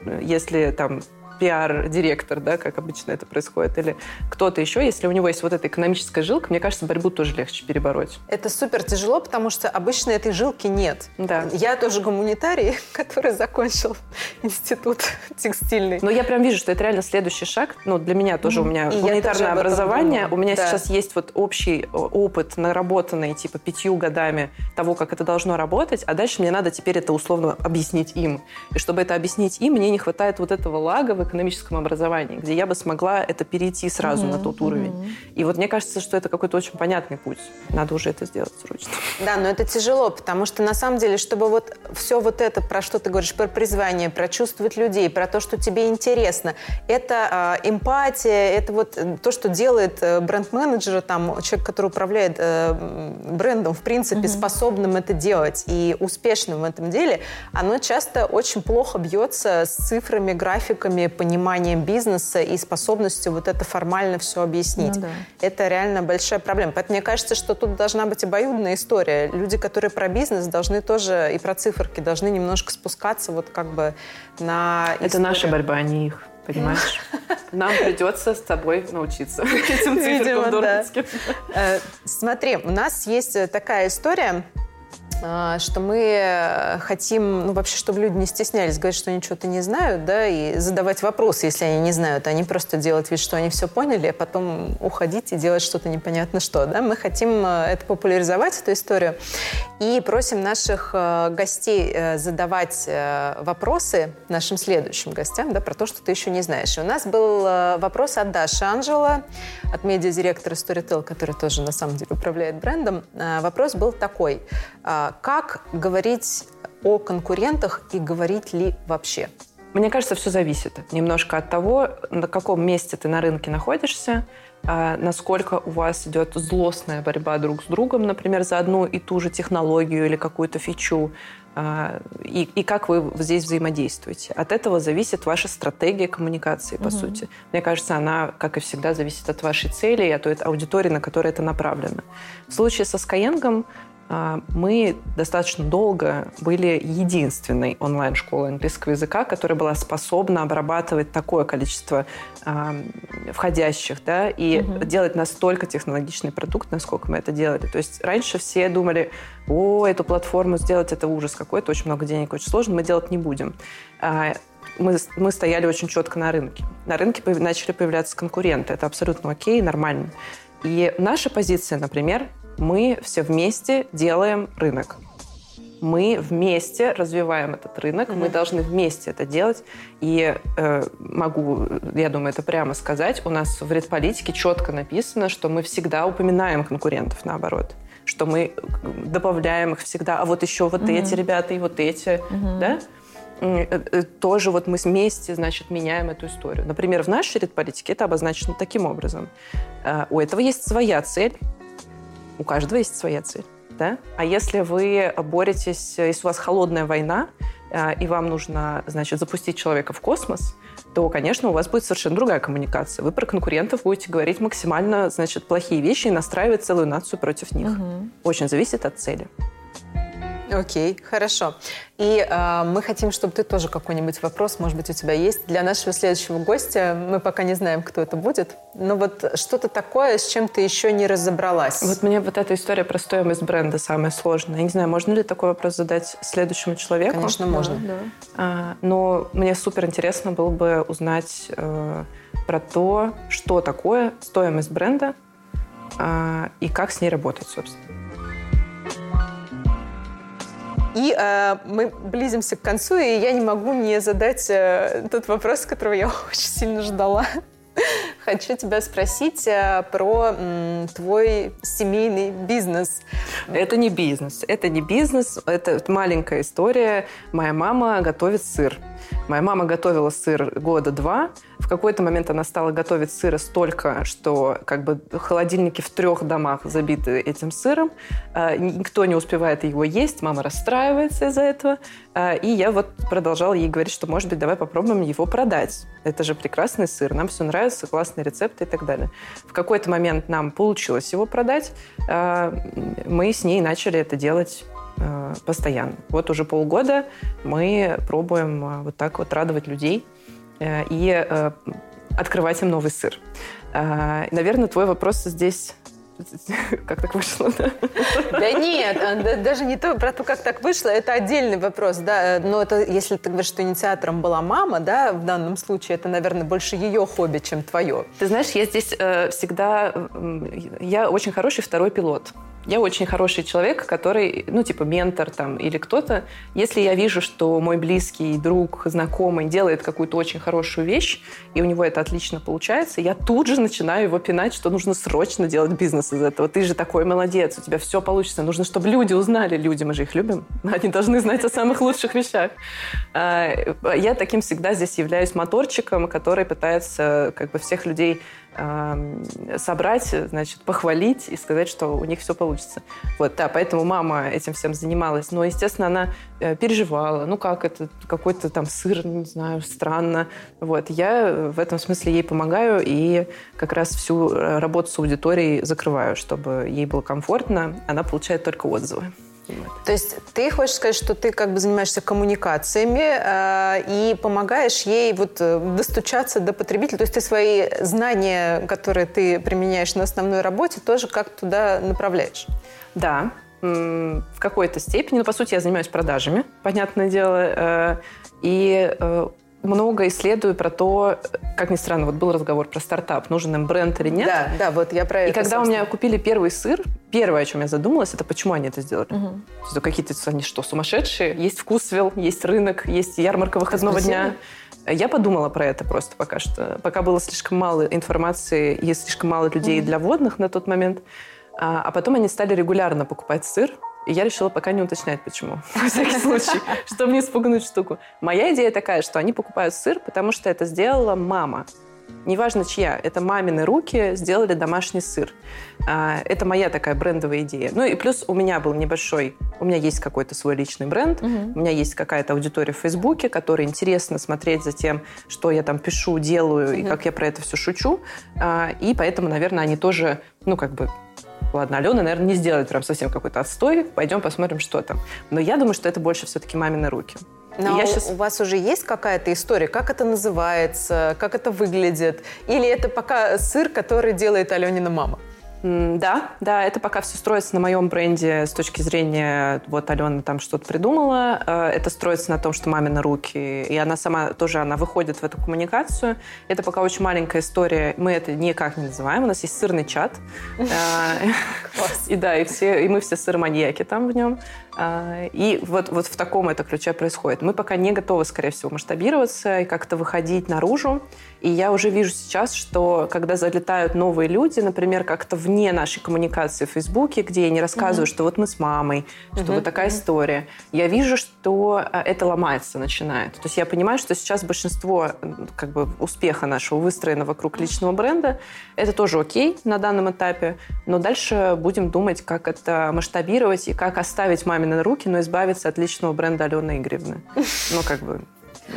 э, если там пиар-директор, да, как обычно это происходит, или кто-то еще, если у него есть вот эта экономическая жилка, мне кажется, борьбу тоже легче перебороть. Это супер тяжело, потому что обычно этой жилки нет. Да. Я тоже гуманитарий, который закончил институт текстильный. Но я прям вижу, что это реально следующий шаг. Ну, для меня тоже mm-hmm. у меня И гуманитарное образование. У меня да. сейчас есть вот общий опыт, наработанный типа пятью годами того, как это должно работать, а дальше мне надо теперь это условно объяснить им. И чтобы это объяснить им, мне не хватает вот этого лага в экономическом образовании, где я бы смогла это перейти сразу mm-hmm. на тот уровень. Mm-hmm. И вот мне кажется, что это какой-то очень понятный путь. Надо уже это сделать срочно. Да, но это тяжело, потому что на самом деле, чтобы вот все вот это, про что ты говоришь, про призвание, про чувствовать людей, про то, что тебе интересно, это э, эмпатия, это вот то, что делает э, бренд-менеджера, там, человек, который управляет э, брендом, в принципе, mm-hmm. способным это делать и успешным в этом деле, оно часто очень плохо бьется с цифрами, графиками, пониманием бизнеса и способностью вот это формально все объяснить. Ну, да. Это реально большая проблема. Поэтому мне кажется, что тут должна быть обоюдная история. Люди, которые про бизнес, должны тоже и про циферки, должны немножко спускаться вот как бы на Это историю. наша борьба, а не их понимаешь? Нам придется с тобой научиться этим циферкам дурацким. Э, смотри, у нас есть такая история, что мы э, хотим, ну, вообще, чтобы люди не стеснялись говорить, что они что-то не знают, да, и задавать вопросы, если они не знают, а не просто делать вид, что они все поняли, а потом уходить и делать что-то непонятно что, да. Мы хотим э, это популяризовать, эту историю, и просим наших э, гостей задавать вопросы нашим следующим гостям, да, про то, что ты еще не знаешь. И у нас был вопрос от Даши Анжела, от медиадиректора Storytel, который тоже, на самом деле, управляет брендом. Вопрос был такой – как говорить о конкурентах и говорить ли вообще? Мне кажется, все зависит немножко от того, на каком месте ты на рынке находишься, а, насколько у вас идет злостная борьба друг с другом, например, за одну и ту же технологию или какую-то фичу, а, и, и как вы здесь взаимодействуете. От этого зависит ваша стратегия коммуникации, по угу. сути. Мне кажется, она, как и всегда, зависит от вашей цели и от той аудитории, на которую это направлено. В случае со Skyeng мы достаточно долго были единственной онлайн-школой английского языка, которая была способна обрабатывать такое количество э, входящих, да, и угу. делать настолько технологичный продукт, насколько мы это делали. То есть раньше все думали, о, эту платформу сделать, это ужас какой-то, очень много денег, очень сложно, мы делать не будем. А, мы, мы стояли очень четко на рынке. На рынке начали появляться конкуренты. Это абсолютно окей, нормально. И наша позиция, например, мы все вместе делаем рынок. Мы вместе развиваем этот рынок, mm-hmm. мы должны вместе это делать. И э, могу, я думаю, это прямо сказать, у нас в редполитике четко написано, что мы всегда упоминаем конкурентов, наоборот что мы добавляем их всегда, а вот еще вот mm-hmm. эти ребята и вот эти, mm-hmm. да? Э, э, тоже вот мы вместе, значит, меняем эту историю. Например, в нашей редполитике это обозначено таким образом. Э, у этого есть своя цель, у каждого есть своя цель. Да? А если вы боретесь, если у вас холодная война, и вам нужно, значит, запустить человека в космос, то, конечно, у вас будет совершенно другая коммуникация. Вы про конкурентов будете говорить максимально, значит, плохие вещи и настраивать целую нацию против них. Угу. Очень зависит от цели. Окей, хорошо. И э, мы хотим, чтобы ты тоже какой-нибудь вопрос, может быть, у тебя есть для нашего следующего гостя. Мы пока не знаем, кто это будет. Но вот что-то такое, с чем ты еще не разобралась. Вот мне вот эта история про стоимость бренда самая сложная. Я не знаю, можно ли такой вопрос задать следующему человеку? Конечно, можно. Да, да. А, но мне супер интересно было бы узнать э, про то, что такое стоимость бренда э, и как с ней работать, собственно. И э, мы близимся к концу, и я не могу не задать э, тот вопрос, которого я очень сильно ждала. Хочу тебя спросить э, про м, твой семейный бизнес. Это не бизнес. Это не бизнес. Это маленькая история. Моя мама готовит сыр. Моя мама готовила сыр года два. В какой-то момент она стала готовить сыра столько, что как бы холодильники в трех домах забиты этим сыром. А, никто не успевает его есть. Мама расстраивается из-за этого. А, и я вот продолжала ей говорить, что, может быть, давай попробуем его продать. Это же прекрасный сыр, нам все нравится, классные рецепты и так далее. В какой-то момент нам получилось его продать. А, мы с ней начали это делать постоянно. Вот уже полгода мы пробуем вот так вот радовать людей и открывать им новый сыр. Наверное, твой вопрос здесь как так вышло, да? Да нет, даже не то, про то, как так вышло, это отдельный вопрос, да, но это, если ты говоришь, что инициатором была мама, да, в данном случае, это, наверное, больше ее хобби, чем твое. Ты знаешь, я здесь э, всегда, я очень хороший второй пилот. Я очень хороший человек, который, ну, типа ментор там или кто-то. Если я вижу, что мой близкий друг, знакомый делает какую-то очень хорошую вещь, и у него это отлично получается, я тут же начинаю его пинать, что нужно срочно делать бизнес из этого. Ты же такой молодец, у тебя все получится. Нужно, чтобы люди узнали. Люди, мы же их любим. Они должны знать о самых лучших вещах. А, я таким всегда здесь являюсь моторчиком, который пытается как бы всех людей собрать, значит, похвалить и сказать, что у них все получится. Вот, да, поэтому мама этим всем занималась. Но, естественно, она э, переживала. Ну, как это, какой-то там сыр, не знаю, странно. Вот, я в этом смысле ей помогаю и как раз всю э, работу с аудиторией закрываю, чтобы ей было комфортно. Она получает только отзывы. То есть ты хочешь сказать, что ты как бы занимаешься коммуникациями э, и помогаешь ей вот э, достучаться до потребителя. То есть ты свои знания, которые ты применяешь на основной работе, тоже как туда направляешь? Да, в какой-то степени. Но, по сути, я занимаюсь продажами, понятное дело. Э, и э, много исследую про то, как ни странно, вот был разговор про стартап, нужен им бренд или нет. Да, да, вот я про и это. И когда собственно. у меня купили первый сыр, первое, о чем я задумалась, это почему они это сделали. Угу. То какие-то они что, сумасшедшие? Есть вкусвилл, есть рынок, есть ярмарка выходного дня. Я подумала про это просто пока что. Пока было слишком мало информации и слишком мало людей угу. для водных на тот момент. А, а потом они стали регулярно покупать сыр, и я решила пока не уточнять, почему. На всякий случай, чтобы не испугнуть штуку. Моя идея такая, что они покупают сыр, потому что это сделала мама. Неважно чья, это мамины руки сделали домашний сыр. А, это моя такая брендовая идея. Ну и плюс у меня был небольшой, у меня есть какой-то свой личный бренд, угу. у меня есть какая-то аудитория в Фейсбуке, которой интересно смотреть за тем, что я там пишу, делаю угу. и как я про это все шучу. А, и поэтому, наверное, они тоже, ну как бы ладно, Алена, наверное, не сделает прям совсем какой-то отстой, пойдем посмотрим, что там. Но я думаю, что это больше все-таки мамины руки. Но я сейчас... у вас уже есть какая-то история, как это называется, как это выглядит? Или это пока сыр, который делает Аленина мама? Да, да, это пока все строится на моем бренде с точки зрения, вот Алена там что-то придумала, э, это строится на том, что мамины руки, и она сама тоже, она выходит в эту коммуникацию. Это пока очень маленькая история, мы это никак не называем, у нас есть сырный чат. Э, и да, и, мы все сыроманьяки там в нем. Э, и вот, вот в таком это ключе происходит. Мы пока не готовы, скорее всего, масштабироваться и как-то выходить наружу. И я уже вижу сейчас, что когда залетают новые люди, например, как-то вне нашей коммуникации в Фейсбуке, где я не рассказываю, mm-hmm. что вот мы с мамой, что mm-hmm. вот такая mm-hmm. история, я вижу, что э, это ломается начинает. То есть я понимаю, что сейчас большинство как бы успеха нашего выстроено вокруг личного бренда. Это тоже окей на данном этапе, но дальше будем думать, как это масштабировать и как оставить мамины руки, но избавиться от личного бренда Алены Игоревны. Ну, как бы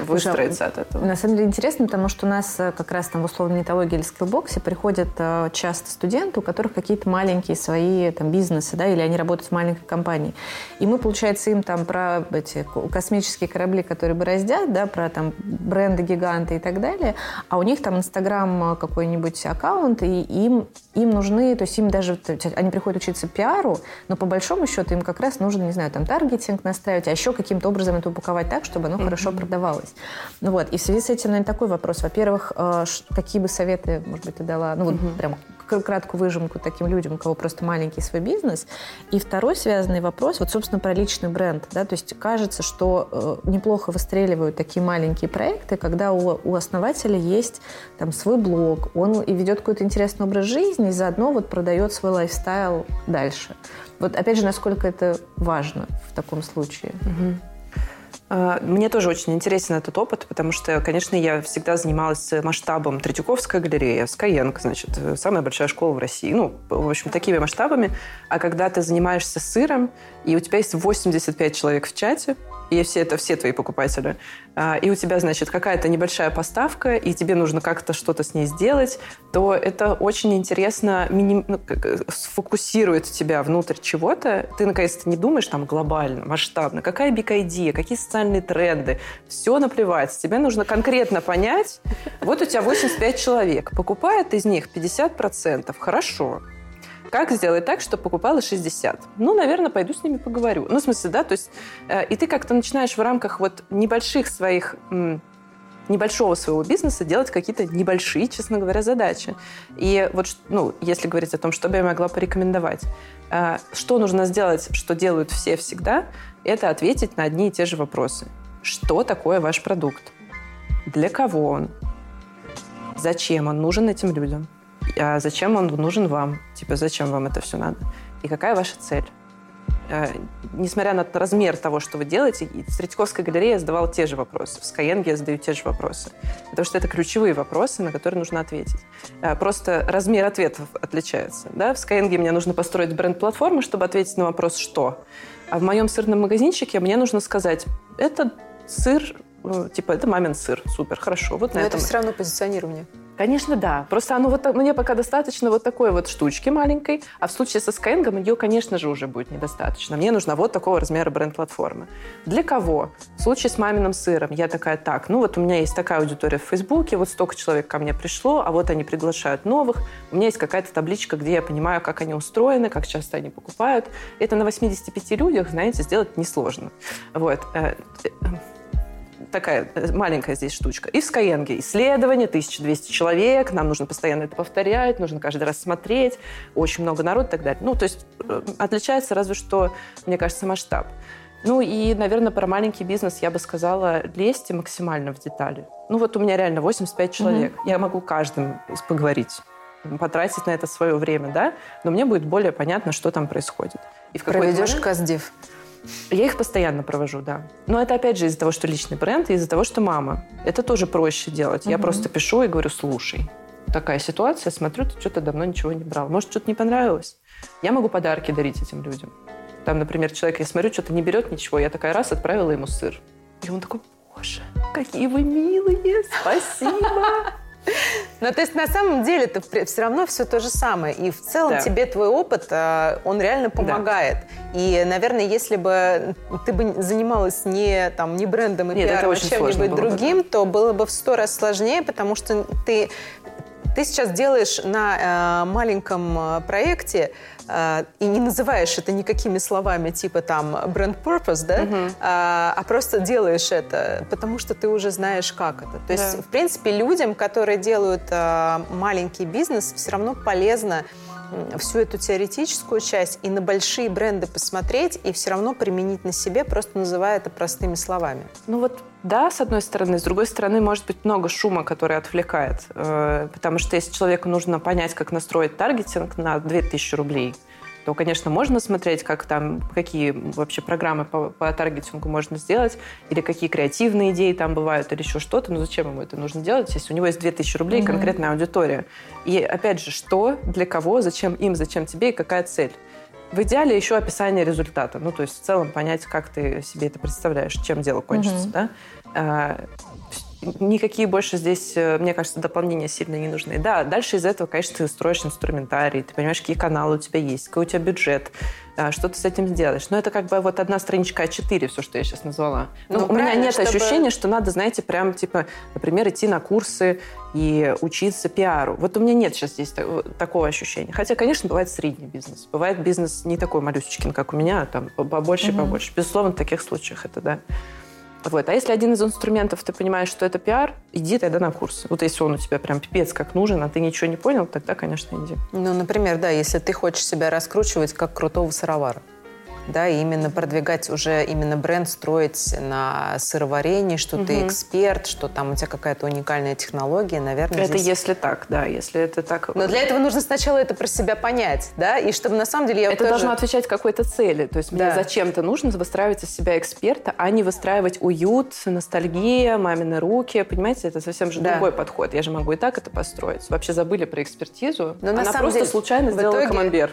выстроиться от этого. На самом деле интересно, потому что у нас э, как раз там в условной нетологии или скиллбоксе приходят э, часто студенты, у которых какие-то маленькие свои там бизнесы, да, или они работают в маленькой компании. И мы, получается, им там про эти космические корабли, которые бороздят, да, про там бренды, гиганты и так далее, а у них там Инстаграм э, какой-нибудь аккаунт, и им, им нужны, то есть им даже, они приходят учиться пиару, но по большому счету им как раз нужно, не знаю, там таргетинг настраивать, а еще каким-то образом это упаковать так, чтобы оно mm-hmm. хорошо продавалось осталось. Ну вот, и в связи с этим, наверное, такой вопрос. Во-первых, э, какие бы советы, может быть, ты дала, ну вот угу. прям краткую выжимку таким людям, у кого просто маленький свой бизнес. И второй связанный вопрос, вот, собственно, про личный бренд. Да? То есть кажется, что э, неплохо выстреливают такие маленькие проекты, когда у, у основателя есть там свой блог, он и ведет какой-то интересный образ жизни, и заодно вот продает свой лайфстайл дальше. Вот опять же, насколько это важно в таком случае. Угу. А, мне тоже очень интересен этот опыт, потому что, конечно, я всегда занималась масштабом Третьяковская галерея, Skyeng, значит, самая большая школа в России. Ну, в общем, такими масштабами. А когда ты занимаешься сыром, и у тебя есть 85 человек в чате, и все это все твои покупатели. А, и у тебя, значит, какая-то небольшая поставка, и тебе нужно как-то что-то с ней сделать, то это очень интересно миним... ну, сфокусирует тебя внутрь чего-то. Ты, наконец-то, не думаешь там глобально, масштабно. Какая биг-идея, какие социальные тренды. Все наплевать. Тебе нужно конкретно понять. Вот у тебя 85 человек. Покупает из них 50%. Хорошо как сделать так, чтобы покупала 60? Ну, наверное, пойду с ними поговорю. Ну, в смысле, да, то есть, э, и ты как-то начинаешь в рамках вот небольших своих небольшого своего бизнеса делать какие-то небольшие, честно говоря, задачи. И вот, ну, если говорить о том, что бы я могла порекомендовать, э, что нужно сделать, что делают все всегда, это ответить на одни и те же вопросы. Что такое ваш продукт? Для кого он? Зачем он нужен этим людям? А зачем он нужен вам? Типа, зачем вам это все надо? И какая ваша цель? А, несмотря на размер того, что вы делаете, в Третьяковской галерее я задавала те же вопросы, в Skyeng я задаю те же вопросы. Потому что это ключевые вопросы, на которые нужно ответить. А, просто размер ответов отличается. Да? В Skyeng мне нужно построить бренд-платформу, чтобы ответить на вопрос «что?». А в моем сырном магазинчике мне нужно сказать «это сыр, ну, типа, это мамин сыр, супер, хорошо». Вот Но это все равно позиционирование. Конечно, да. Просто оно вот, мне пока достаточно вот такой вот штучки маленькой, а в случае со Skyeng ее, конечно же, уже будет недостаточно. Мне нужна вот такого размера бренд-платформы. Для кого? В случае с маминым сыром я такая, так, ну вот у меня есть такая аудитория в Фейсбуке, вот столько человек ко мне пришло, а вот они приглашают новых. У меня есть какая-то табличка, где я понимаю, как они устроены, как часто они покупают. Это на 85 людях, знаете, сделать несложно. Вот э, такая э, маленькая здесь штучка. И в Skyeng исследование, 1200 человек, нам нужно постоянно это повторять, нужно каждый раз смотреть, очень много народу и так далее. Ну, то есть э, отличается разве что, мне кажется, масштаб. Ну и, наверное, про маленький бизнес я бы сказала, лезьте максимально в детали. Ну вот у меня реально 85 человек. Mm-hmm. Я могу каждым поговорить потратить на это свое время, да, но мне будет более понятно, что там происходит. И в Проведешь момент... каздив? Я их постоянно провожу, да. Но это опять же из-за того, что личный бренд, и из-за того, что мама. Это тоже проще делать. Угу. Я просто пишу и говорю, слушай, такая ситуация, смотрю, ты что-то давно ничего не брал. Может, что-то не понравилось? Я могу подарки дарить этим людям. Там, например, человек, я смотрю, что-то не берет ничего, я такая раз отправила ему сыр. И он такой, боже, какие вы милые, спасибо. Ну, то есть на самом деле это все равно все то же самое. И в целом да. тебе твой опыт, а, он реально помогает. Да. И, наверное, если бы ты бы занималась не, там, не брендом и Нет, пиаром, а чем-нибудь другим, бы. то было бы в сто раз сложнее, потому что ты ты сейчас делаешь на э, маленьком э, проекте э, и не называешь это никакими словами типа там бренд purpose, да, угу. а, а просто делаешь это, потому что ты уже знаешь, как это. То да. есть, в принципе, людям, которые делают э, маленький бизнес, все равно полезно всю эту теоретическую часть и на большие бренды посмотреть и все равно применить на себе, просто называя это простыми словами. Ну вот да, с одной стороны. С другой стороны, может быть много шума, который отвлекает. Э, потому что если человеку нужно понять, как настроить таргетинг на 2000 рублей – то, конечно, можно смотреть, как там, какие вообще программы по, по таргетингу можно сделать, или какие креативные идеи там бывают, или еще что-то. Но зачем ему это нужно делать, если у него есть 2000 рублей mm-hmm. конкретная аудитория? И опять же, что, для кого, зачем им, зачем тебе и какая цель? В идеале еще описание результата. Ну, то есть в целом понять, как ты себе это представляешь, чем дело кончится, mm-hmm. да? А, никакие больше здесь, э, мне кажется, дополнения сильно не нужны. Да, дальше из этого, конечно, ты строишь инструментарий, ты понимаешь, какие каналы у тебя есть, какой у тебя бюджет, что ты с этим сделаешь. Но это как бы вот одна страничка А4, все, что я сейчас назвала. Ну, ну у меня нет чтобы... ощущения, что надо, знаете, прям, типа, например, идти на курсы и учиться пиару. Вот у меня нет сейчас здесь такого ощущения. Хотя, конечно, бывает средний бизнес. Бывает бизнес не такой малюсечкин, как у меня, а там побольше угу. побольше. Безусловно, в таких случаях это да. Вот. А если один из инструментов, ты понимаешь, что это пиар, иди тогда на курс. Вот если он у тебя прям пипец как нужен, а ты ничего не понял, тогда, конечно, иди. Ну, например, да, если ты хочешь себя раскручивать как крутого сыровара да, и именно продвигать уже именно бренд, строить на сыроварении, что угу. ты эксперт, что там у тебя какая-то уникальная технология, наверное. Это здесь... если так, да, если это так. Но для этого нужно сначала это про себя понять, да, и чтобы на самом деле я Это тоже... должно отвечать какой-то цели, то есть да. мне зачем-то нужно выстраивать из себя эксперта, а не выстраивать уют, ностальгия, мамины руки, понимаете, это совсем же да. другой подход. Я же могу и так это построить. Вообще забыли про экспертизу. Но Она просто деле, случайно сделала итоге... камамбер.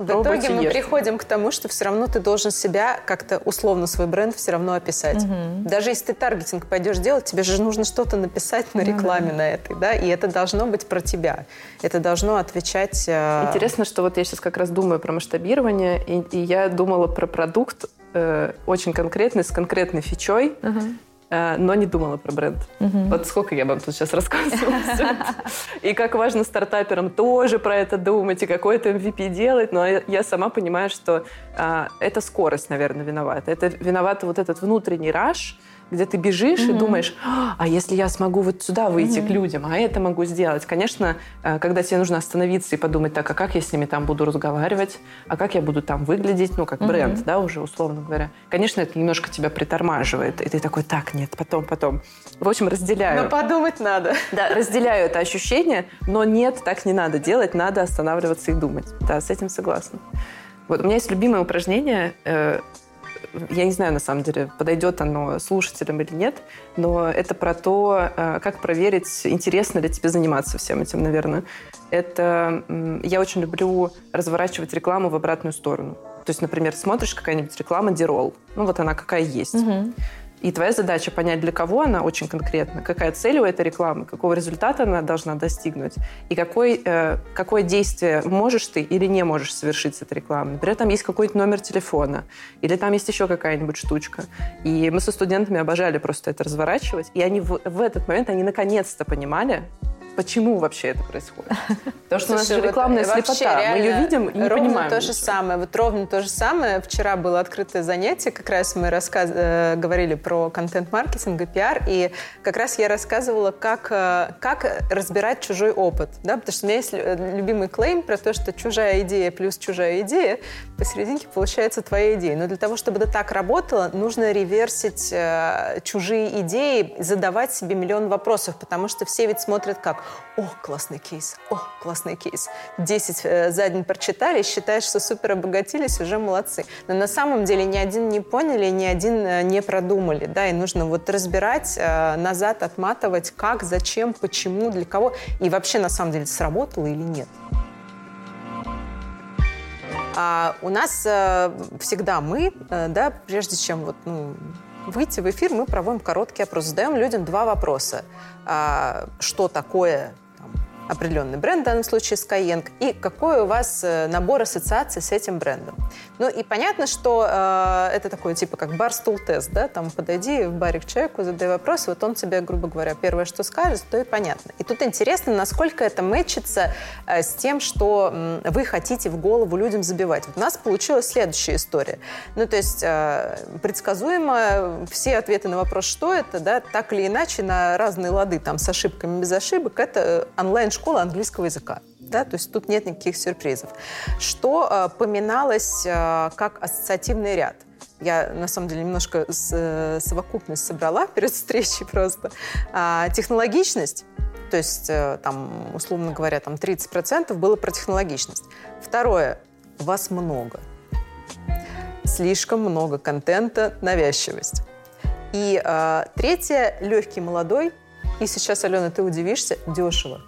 В итоге мы ешь. приходим к тому, что все равно ты должен себя как-то условно свой бренд все равно описать. Угу. Даже если ты таргетинг пойдешь делать, тебе же нужно что-то написать на рекламе угу. на этой, да, и это должно быть про тебя. Это должно отвечать. Э... Интересно, что вот я сейчас как раз думаю про масштабирование, и, и я думала про продукт э, очень конкретный, с конкретной фичой. Угу но не думала про бренд. Угу. Вот сколько я вам тут сейчас рассказывала. И как важно стартаперам тоже про это думать, и какой-то MVP делать. Но я сама понимаю, что а, это скорость, наверное, виновата. Это виноват вот этот внутренний раш, где ты бежишь mm-hmm. и думаешь, а если я смогу вот сюда выйти mm-hmm. к людям, а это могу сделать. Конечно, э, когда тебе нужно остановиться и подумать, так, а как я с ними там буду разговаривать, а как я буду там выглядеть, ну, как mm-hmm. бренд, да, уже условно говоря. Конечно, это немножко тебя притормаживает, и ты такой, так, нет, потом, потом. В общем, разделяю. Но подумать надо. Да, разделяю это ощущение, но нет, так не надо делать, надо останавливаться и думать. Да, с этим согласна. Вот у меня есть любимое упражнение, э, я не знаю, на самом деле, подойдет оно слушателям или нет, но это про то, э, как проверить, интересно ли тебе заниматься всем этим, наверное. Это я очень люблю разворачивать рекламу в обратную сторону. То есть, например, смотришь какая-нибудь реклама Дирол, ну вот она какая есть. Угу. И твоя задача понять, для кого она очень конкретно, какая цель у этой рекламы, какого результата она должна достигнуть, и какой, э, какое действие можешь ты или не можешь совершить с этой рекламой. Например, там есть какой-то номер телефона, или там есть еще какая-нибудь штучка. И мы со студентами обожали просто это разворачивать, и они в, в этот момент, они наконец-то понимали, Почему вообще это происходит? Потому что у нас же рекламная слепота. Мы ее видим и не ровно понимаем. то же самое. Вот ровно то же самое. Вчера было открытое занятие, как раз мы. Э, говорили про контент-маркетинг и пиар, и как раз я рассказывала, как, э, как разбирать чужой опыт. Да? Потому что у меня есть э, любимый клейм про то, что чужая идея плюс чужая идея, посерединке получается твоя идея. Но для того, чтобы это так работало, нужно реверсить чужие идеи, задавать себе миллион вопросов, потому что все ведь смотрят как о, классный кейс, о, классный кейс. Десять э, за день прочитали, считаешь, что супер обогатились, уже молодцы. Но на самом деле ни один не поняли, ни один э, не продумали, да, и нужно вот разбирать, э, назад отматывать, как, зачем, почему, для кого, и вообще на самом деле сработало или нет. А у нас э, всегда мы, да, прежде чем вот, ну, выйти в эфир, мы проводим короткий опрос. Задаем людям два вопроса. А, что такое определенный бренд, в данном случае Skyeng, и какой у вас э, набор ассоциаций с этим брендом. Ну и понятно, что э, это такой типа как бар-стул-тест, да, там подойди в баре к человеку, задай вопрос, вот он тебе, грубо говоря, первое, что скажет, то и понятно. И тут интересно, насколько это мэчится э, с тем, что э, вы хотите в голову людям забивать. Вот у нас получилась следующая история. Ну, то есть э, предсказуемо все ответы на вопрос, что это, да, так или иначе на разные лады, там, с ошибками, без ошибок, это онлайн-школа английского языка. Да, то есть тут нет никаких сюрпризов. Что э, поминалось э, как ассоциативный ряд? Я, на самом деле, немножко с, э, совокупность собрала перед встречей просто. А, технологичность, то есть, э, там, условно говоря, там 30% было про технологичность. Второе, вас много. Слишком много контента, навязчивость. И э, третье, легкий, молодой. И сейчас, Алена, ты удивишься, дешево.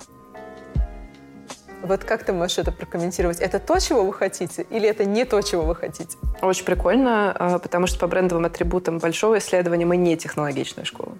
Вот как ты можешь это прокомментировать? Это то, чего вы хотите, или это не то, чего вы хотите? Очень прикольно, а, потому что по брендовым атрибутам большого исследования мы не технологичная школа.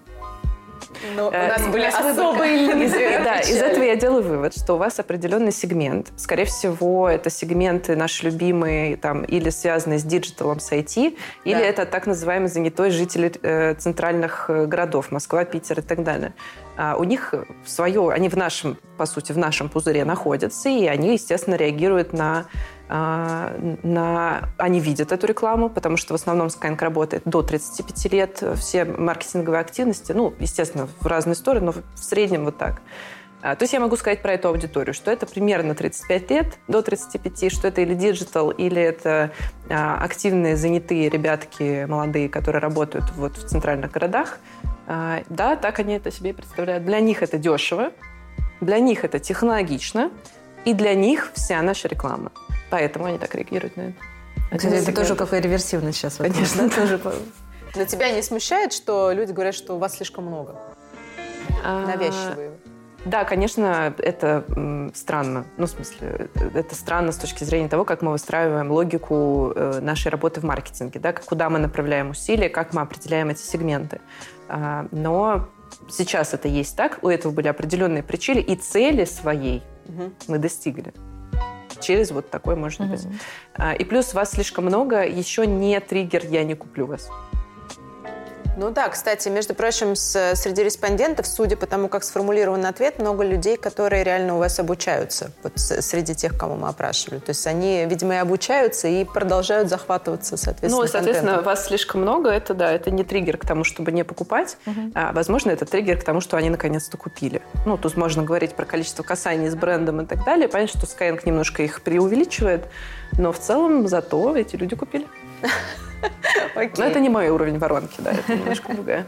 Но у э, нас были особые линзы. Да, из этого я делаю вывод, что у вас определенный сегмент. Скорее всего, это сегменты наши любимые, там, или связанные с диджиталом, с IT, или это так называемый занятой жители э, центральных э, городов, Москва, Питер и так далее. А у них свое, они в нашем, по сути, в нашем пузыре находятся, и они, естественно, реагируют на а, на... Они видят эту рекламу, потому что в основном Skyeng работает до 35 лет. Все маркетинговые активности, ну, естественно, в разные стороны, но в среднем вот так. А, то есть я могу сказать про эту аудиторию, что это примерно 35 лет, до 35, что это или диджитал, или это активные, занятые ребятки молодые, которые работают вот в центральных городах. Да, так они это себе представляют. Для них это дешево, для них это технологично, и для них вся наша реклама. Поэтому они так реагируют на это. Кстати, это тоже какой реверсивный сейчас. Конечно. Тоже... Но тебя не смущает, что люди говорят, что у вас слишком много? А, Навязчивые. Да, конечно, это странно. Ну, в смысле, это странно с точки зрения того, как мы выстраиваем логику э, нашей работы в маркетинге, да, куда мы направляем усилия, как мы определяем эти сегменты. А, но сейчас это есть так, у этого были определенные причины, и цели своей угу. мы достигли через вот такой, может mm-hmm. быть. А, и плюс вас слишком много, еще не триггер «я не куплю вас». Ну да, кстати, между прочим, с, среди респондентов, судя по тому, как сформулирован ответ, много людей, которые реально у вас обучаются, вот среди тех, кого мы опрашивали. То есть они, видимо, и обучаются, и продолжают захватываться, соответственно, Ну, соответственно, контентом. вас слишком много, это да, это не триггер к тому, чтобы не покупать, угу. а, возможно, это триггер к тому, что они наконец-то купили. Ну, тут можно говорить про количество касаний с брендом и так далее. Понятно, что Skyeng немножко их преувеличивает, но в целом зато эти люди купили. Но это не мой уровень воронки, да, это немножко другая.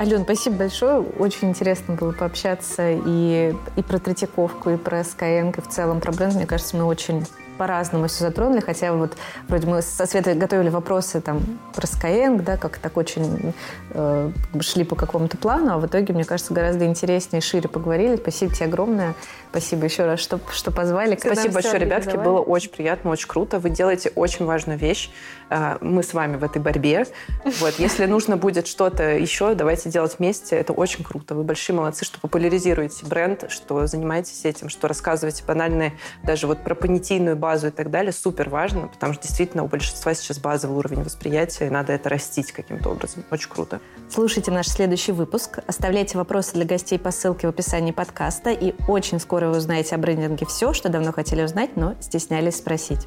Ален, спасибо большое. Очень интересно было пообщаться и, и про Третьяковку, и про Skyeng, и в целом про бренд. Мне кажется, мы очень по-разному все затронули, хотя вот вроде мы со Светой готовили вопросы там про Skyeng, да, как так очень э, шли по какому-то плану, а в итоге, мне кажется, гораздо интереснее и шире поговорили. Спасибо тебе огромное. Спасибо еще раз, что, что позвали. Спасибо большое, ребятки. Было очень приятно, очень круто. Вы делаете очень важную вещь. Э, мы с вами в этой борьбе. Вот. Если нужно будет что-то еще, давайте делать вместе. Это очень круто. Вы большие молодцы, что популяризируете бренд, что занимаетесь этим, что рассказываете банальные даже вот про понятийную базу базу и так далее супер важно, потому что действительно у большинства сейчас базовый уровень восприятия, и надо это растить каким-то образом. Очень круто. Слушайте наш следующий выпуск, оставляйте вопросы для гостей по ссылке в описании подкаста, и очень скоро вы узнаете о брендинге все, что давно хотели узнать, но стеснялись спросить.